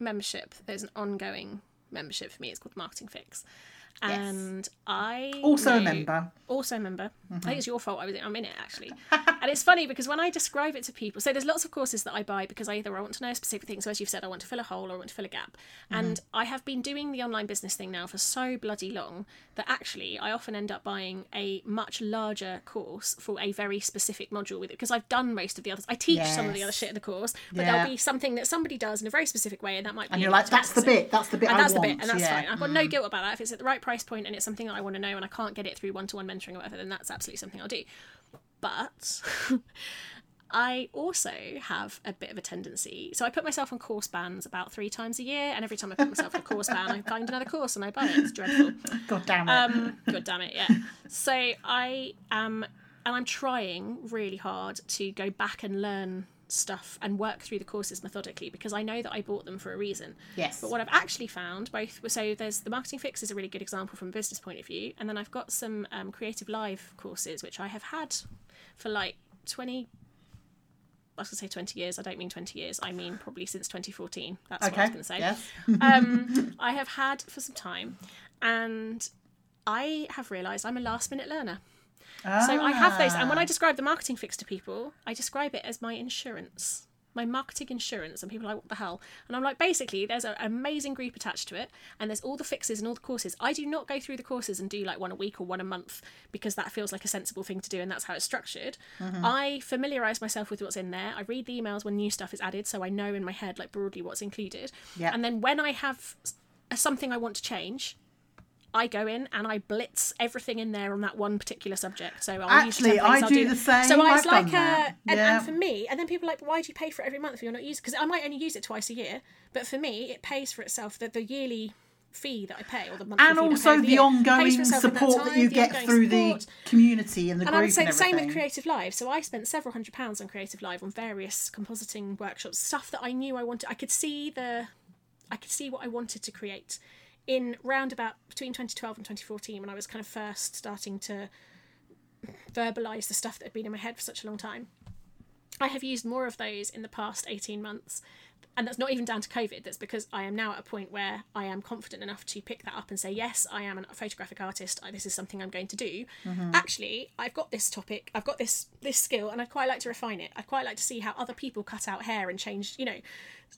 Speaker 1: membership. There's an ongoing membership for me. It's called Marketing Fix, and I
Speaker 2: Also a member.
Speaker 1: also a member.
Speaker 2: Mm-hmm.
Speaker 1: I think it's your fault. I was I'm in it actually, and it's funny because when I describe it to people, so there's lots of courses that I buy because I either I want to know a specific thing. So as you've said, I want to fill a hole or I want to fill a gap, and
Speaker 2: Mm-hmm.
Speaker 1: I have been doing the online business thing now for so bloody long that actually I often end up buying a much larger course for a very specific module with it because I've done most of the others. I teach some of the other shit in the course, but
Speaker 2: Yeah.
Speaker 1: there'll be something that somebody does in a very specific way, and that might be
Speaker 2: And you're like, that's the bit. That's the bit
Speaker 1: and
Speaker 2: I
Speaker 1: that's the bit, and that's
Speaker 2: yeah. Mm.
Speaker 1: fine. I've got no guilt about that. If it's at the right price point and it's something that I want to know and I can't get it through one to one mentoring or whatever, then that's absolutely something I'll do. But I also have a bit of a tendency. So I put myself on course bans about three times a year, and every time I put myself on a course ban, I find another course and I buy it. It's dreadful.
Speaker 2: God damn it.
Speaker 1: Um, God damn it, yeah. So I am, and I'm trying really hard to go back and learn stuff and work through the courses methodically because I know that I bought them for a reason.
Speaker 2: Yes.
Speaker 1: But what I've actually found, both so there's the marketing fix is a really good example from a business point of view, and then I've got some um, creative live courses which I have had for like twenty. I was gonna say twenty years. I don't mean twenty years. I mean probably since 2014. That's what I
Speaker 2: okay.
Speaker 1: was gonna say
Speaker 2: Yes.
Speaker 1: um, I have had for some time, and I have realised I'm a last minute learner. So I have those, and when I
Speaker 2: Ah.
Speaker 1: describe the marketing fix to people, I describe it as my insurance, my marketing insurance, and people are like, "What the hell?" And I'm like, basically, there's an amazing group attached to it, and there's all the fixes and all the courses. I do not go through the courses and do like one a week or one a month because that feels like a sensible thing to do, and that's how it's structured.
Speaker 2: Mm-hmm.
Speaker 1: I familiarise myself with what's in there. I read the emails when new stuff is added, so I know in my head like broadly what's included.
Speaker 2: Yeah.
Speaker 1: And then when I have something I want to change. I go in and I blitz everything in there on that one particular subject. So I'll
Speaker 2: Actually, I
Speaker 1: I'll
Speaker 2: do
Speaker 1: the-
Speaker 2: the same.
Speaker 1: So it's like, uh, and,
Speaker 2: Yeah.
Speaker 1: and for me, and then people are like, why do you pay for it every month if you're not using? Because I might only use it twice a year, but for me, it pays for itself. The, the yearly fee that I pay, or the monthly
Speaker 2: and
Speaker 1: fee that I pay
Speaker 2: also
Speaker 1: over
Speaker 2: the ongoing
Speaker 1: in that
Speaker 2: support that, you get through
Speaker 1: support.
Speaker 2: the community and the
Speaker 1: And
Speaker 2: group
Speaker 1: I would say
Speaker 2: and
Speaker 1: the same with. Creative Live. So I spent several hundred pounds on Creative Live on various compositing workshops, stuff that I knew I wanted. I could see the, I could see what I wanted to create, in round about between 2012 and 2014 when I was kind of first starting to verbalize the stuff that had been in my head for such a long time. I have used more of those in the past 18 months. And that's not even down to COVID. That's because I am now at a point where I am confident enough to pick that up and say, yes, I am a photographic artist. This is something I'm going to do. Mm-hmm. Actually, I've got this topic, I've got this this skill, and I'd quite like to refine it. I'd quite like to see how other people cut out hair and change, you know,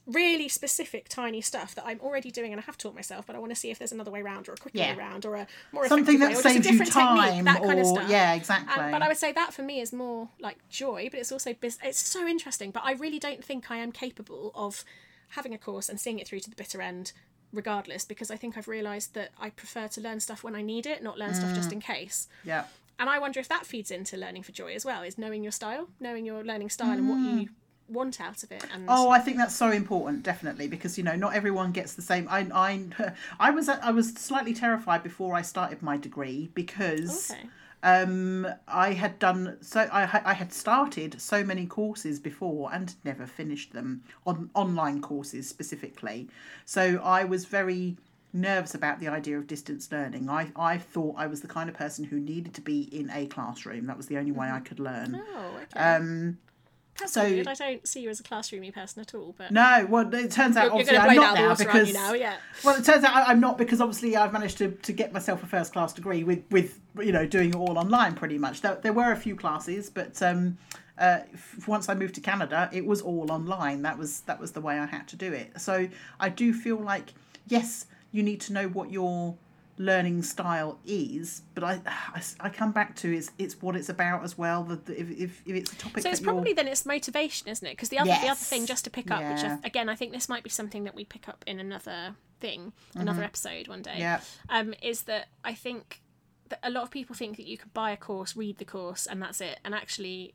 Speaker 1: really specific, tiny stuff that I'm already doing and I have taught myself. But I want to see if there's another way around, or a quicker
Speaker 2: Yeah.
Speaker 1: way around, or a more
Speaker 2: Something
Speaker 1: effective
Speaker 2: that
Speaker 1: way, or just a
Speaker 2: saves you
Speaker 1: different technique,
Speaker 2: time,
Speaker 1: that kind of stuff.
Speaker 2: yeah, exactly.
Speaker 1: And, but I would say that for me is more like joy, but it's also bus- it's so interesting. But I really don't think I am capable of having a course and seeing it through to the bitter end, regardless, because I think I've realised that I prefer to learn stuff when I need it, not learn stuff
Speaker 2: Mm.
Speaker 1: just in case.
Speaker 2: yeah.
Speaker 1: And I wonder if that feeds into learning for joy as well, is knowing your style, knowing your learning style and what you want out of it. And
Speaker 2: Oh, I think that's so important, definitely, because you know not everyone gets the same. I, I, I was I was slightly terrified before I started my degree because
Speaker 1: okay.
Speaker 2: um, I had done so. I I had started so many courses before and never finished them on online courses specifically. So I was very nervous about the idea of distance learning. I I thought I was the kind of person who needed to be in a classroom. That was the only way I could learn.
Speaker 1: Oh, okay.
Speaker 2: Um,
Speaker 1: That's
Speaker 2: so-
Speaker 1: weird. I don't see you as a classroomy person at all, but
Speaker 2: no, well, it turns out
Speaker 1: you're
Speaker 2: obviously I'm not now because
Speaker 1: you now? Yeah.
Speaker 2: well, it turns out I- I'm not because obviously I've managed to, to get myself a first class degree with with you know doing it all online pretty much. There, there were a few classes, but um, uh, once I moved to Canada, it was all online. That was that was the way I had to do it. So I do feel like yes, you need to know what your learning style is but I, I, I come back to it's it's what it's about as well the, the- if, if, if it's a topic
Speaker 1: So it's
Speaker 2: that
Speaker 1: probably then it's motivation, isn't it? Because the other the other thing just to pick up, which I, again I think this might be something that we pick up in another thing, another episode one day.
Speaker 2: Mm-hmm. Yeah.
Speaker 1: Um, is that I think that a lot of people think that you could buy a course, read the course, and that's it, and actually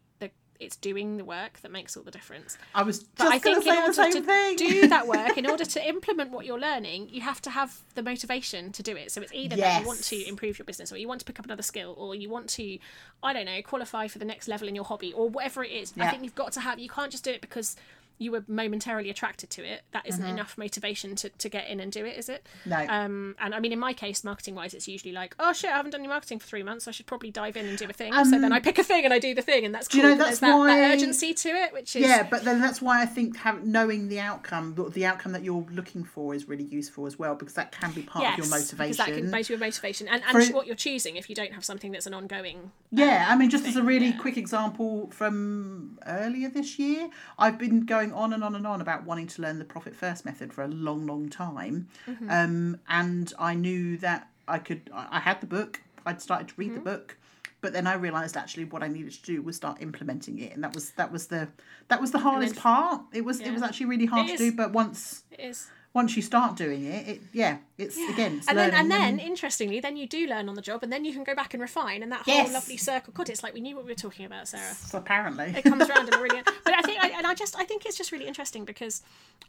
Speaker 1: it's doing the work that makes all the difference.
Speaker 2: I was just
Speaker 1: But I think in order to
Speaker 2: thing
Speaker 1: do that work, in order to implement what you're learning, you have to have the motivation to do it. So it's either that you want to improve your business, or you want to pick up another skill, or you want to, I don't know, qualify for the next level in your hobby, or whatever it is. I think you've got to have. You can't just do it because you were momentarily attracted to it. That
Speaker 2: Mm-hmm.
Speaker 1: isn't enough motivation to, to get in and do it, is it?
Speaker 2: No.
Speaker 1: Um, and I mean, in my case, marketing wise, it's usually like, oh shit, I haven't done any marketing for three months. I should probably dive in and do a thing. so then I pick a thing and I do the thing, and that's cool.
Speaker 2: Um, you know, that's
Speaker 1: there's that, that
Speaker 2: why-
Speaker 1: urgency to it, which is
Speaker 2: yeah but then that's why i think have, knowing the outcome the- the outcome that you're looking for is really useful as well because that can be part of your motivation
Speaker 1: Because that can motivate your motivation and, and what you're choosing if you don't have something that's an ongoing.
Speaker 2: Yeah, I mean, just as a really
Speaker 1: yeah.
Speaker 2: quick example from earlier this year, I've been going on and on and on about wanting to learn the profit first method for a long, long time,
Speaker 1: Mm-hmm.
Speaker 2: um, and I knew that I could. I had the book. I'd started to read
Speaker 1: Mm-hmm.
Speaker 2: the book, but then I realised actually what I needed to do was start implementing it, and that was that was the that was the hardest part. It was it was actually really hard
Speaker 1: It
Speaker 2: to
Speaker 1: is.
Speaker 2: do, but once
Speaker 1: It is.
Speaker 2: Once you start doing it, it yeah, it's again, it's
Speaker 1: and then, and then, interestingly, then you do learn on the job, and then you can go back and refine, and that whole
Speaker 2: Yes.
Speaker 1: lovely circle. God, it's like we knew what we were talking about, Sarah.
Speaker 2: So apparently,
Speaker 1: It comes around in a really. But I think, I, and I just, I think it's just really interesting because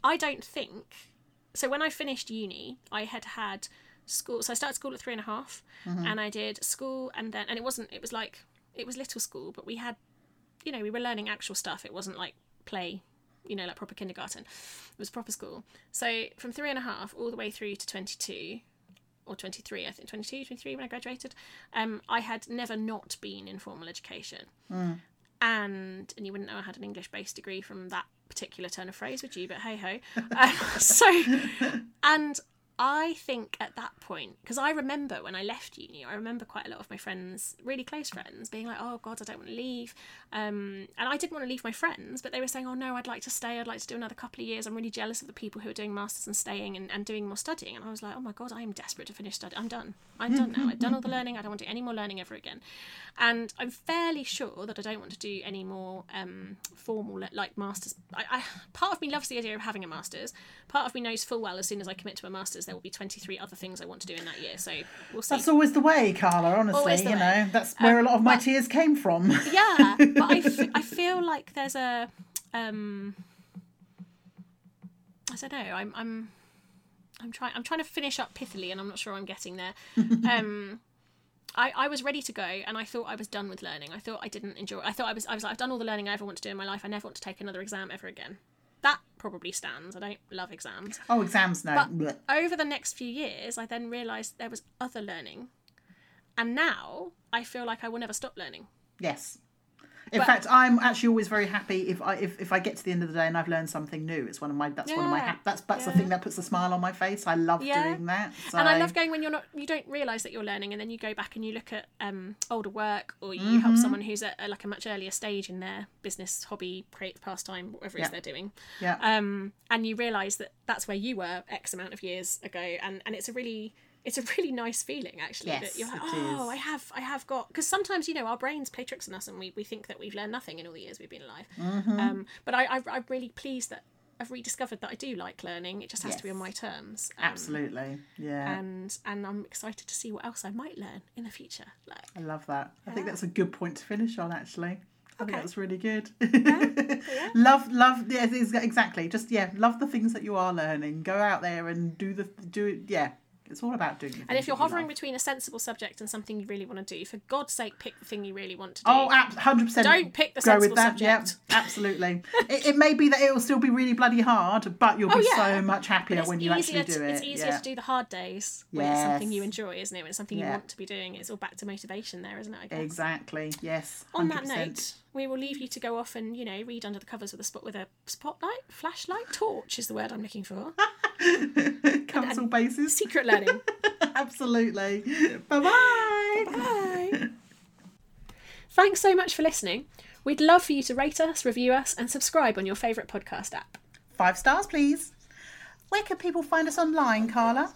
Speaker 1: I don't think. So when I finished uni, I had had school. So I started school at three and a half, mm-hmm. and I did school, and then, and it wasn't. It was like it was little school, but we had, you know, we were learning actual stuff. It wasn't like play you know, like proper kindergarten. It was proper school. So from three and a half all the way through to 22 or 23, I think 22, 23 when I graduated, um, I had never not been in formal education. And, and you wouldn't know I had an English based degree from that particular turn of phrase, would you? But hey ho. Um, so, and I think at that point, because I remember when I left uni, I remember quite a lot of my friends, really close friends, being like, "Oh God, I don't want to leave," um, and I didn't want to leave my friends, but they were saying, "Oh no, I'd like to stay. I'd like to do another couple of years. I'm really jealous of the people who are doing masters and staying and, and doing more studying." And I was like, "Oh my God, I am desperate to finish study. I'm done. I'm done now. I've done all the learning. I don't want to do any more learning ever again." And I'm fairly sure that I don't want to do any more um, formal like masters. I, I, part of me loves the idea of having a masters. Part of me knows full well as soon as I commit to a masters, there will be 23 other things I want to do in that year. So we'll see.
Speaker 2: That's always the way, Carla. Honestly, you
Speaker 1: way.
Speaker 2: know, that's where a lot of my
Speaker 1: but-
Speaker 2: tears came from.
Speaker 1: yeah, but I, f- I feel like there's a um I don't know. I'm I'm I'm trying I'm trying to finish up pithily and I'm not sure I'm getting there. Um I, I was ready to go and I thought I was done with learning. I thought I didn't enjoy I thought I was I was like I've done all the learning I ever want to do in my life. I never want to take another exam ever again. That probably stands. I don't love exams.
Speaker 2: oh, exams, no.
Speaker 1: But
Speaker 2: Blech.
Speaker 1: over the next few years, I then realised there was other learning. And now I feel like I will never stop learning.
Speaker 2: Yes. In
Speaker 1: But-
Speaker 2: fact, I'm actually always very happy if I if, if I get to the end of the day and I've learned something new. It's one of my that's one of my
Speaker 1: Yeah.
Speaker 2: hap- that's that's the thing that puts a smile on my face. I love
Speaker 1: Yeah.
Speaker 2: doing that. So.
Speaker 1: And I love going when you're not, you don't realise that you're learning, and then you go back and you look at um, older work, or you
Speaker 2: Mm-hmm.
Speaker 1: help someone who's at a, like a much earlier stage in their business, hobby, creative pastime, whatever it is
Speaker 2: Yeah.
Speaker 1: they're doing.
Speaker 2: Yeah.
Speaker 1: Um, and you realise that that's where you were X amount of years ago, and and it's a really it's a really nice feeling actually
Speaker 2: Yes,
Speaker 1: that you're like oh
Speaker 2: is.
Speaker 1: I have I have got because sometimes you know our brains play tricks on us and we, we think that we've learned nothing in all the years we've been alive
Speaker 2: Mm-hmm.
Speaker 1: um, but I, I I'm really pleased that I've rediscovered that I do like learning it just has to be on my terms um,
Speaker 2: Absolutely. Yeah.
Speaker 1: and and I'm excited to see what else I might learn in the future. Like,
Speaker 2: I love that. I think that's a good point to finish on. Actually, I think that's really good. love, love. Yeah, exactly. Just yeah, love the things that you are learning. Go out there and do the do it. Yeah, it's all about doing.
Speaker 1: And if you're hovering between a sensible subject and something you really want to do, for God's sake, pick the thing you really want to do.
Speaker 2: Oh, hundred percent.
Speaker 1: Don't pick the
Speaker 2: go
Speaker 1: sensible
Speaker 2: with that.
Speaker 1: subject.
Speaker 2: Yeah, absolutely. it, it may be that it will still be really bloody hard, but you'll oh, be
Speaker 1: Oh, yeah.
Speaker 2: so much happier when you actually do
Speaker 1: to,
Speaker 2: it.
Speaker 1: It's easier
Speaker 2: yeah.
Speaker 1: to do the hard days when it's something you enjoy, isn't it? When it's something you want to be doing. It's all back to motivation there, isn't it? I guess.
Speaker 2: Exactly. Yes. 100%.
Speaker 1: On that note, we will leave you to go off and you know read under the covers with a spot with a spotlight, flashlight, torch is the word I'm looking for.
Speaker 2: covers all bases.
Speaker 1: Secret learning.
Speaker 2: Absolutely. Bye bye.
Speaker 1: Bye. Thanks so much for listening. We'd love for you to rate us, review us, and subscribe on your favourite podcast app.
Speaker 2: Five stars, please. Where can people find us online, Carla?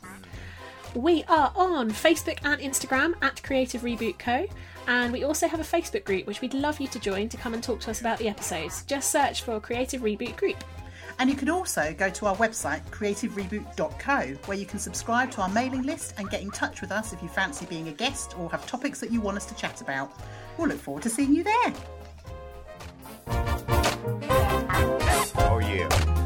Speaker 1: We are on Facebook and Instagram at Creative Reboot Co. And we also have a Facebook group which we'd love you to join to come and talk to us about the episodes. Just search for Creative Reboot Group.
Speaker 2: And you can also go to our website, creativereboot.co, where you can subscribe to our mailing list and get in touch with us if you fancy being a guest or have topics that you want us to chat about. We'll look forward to seeing you there. Oh, yeah.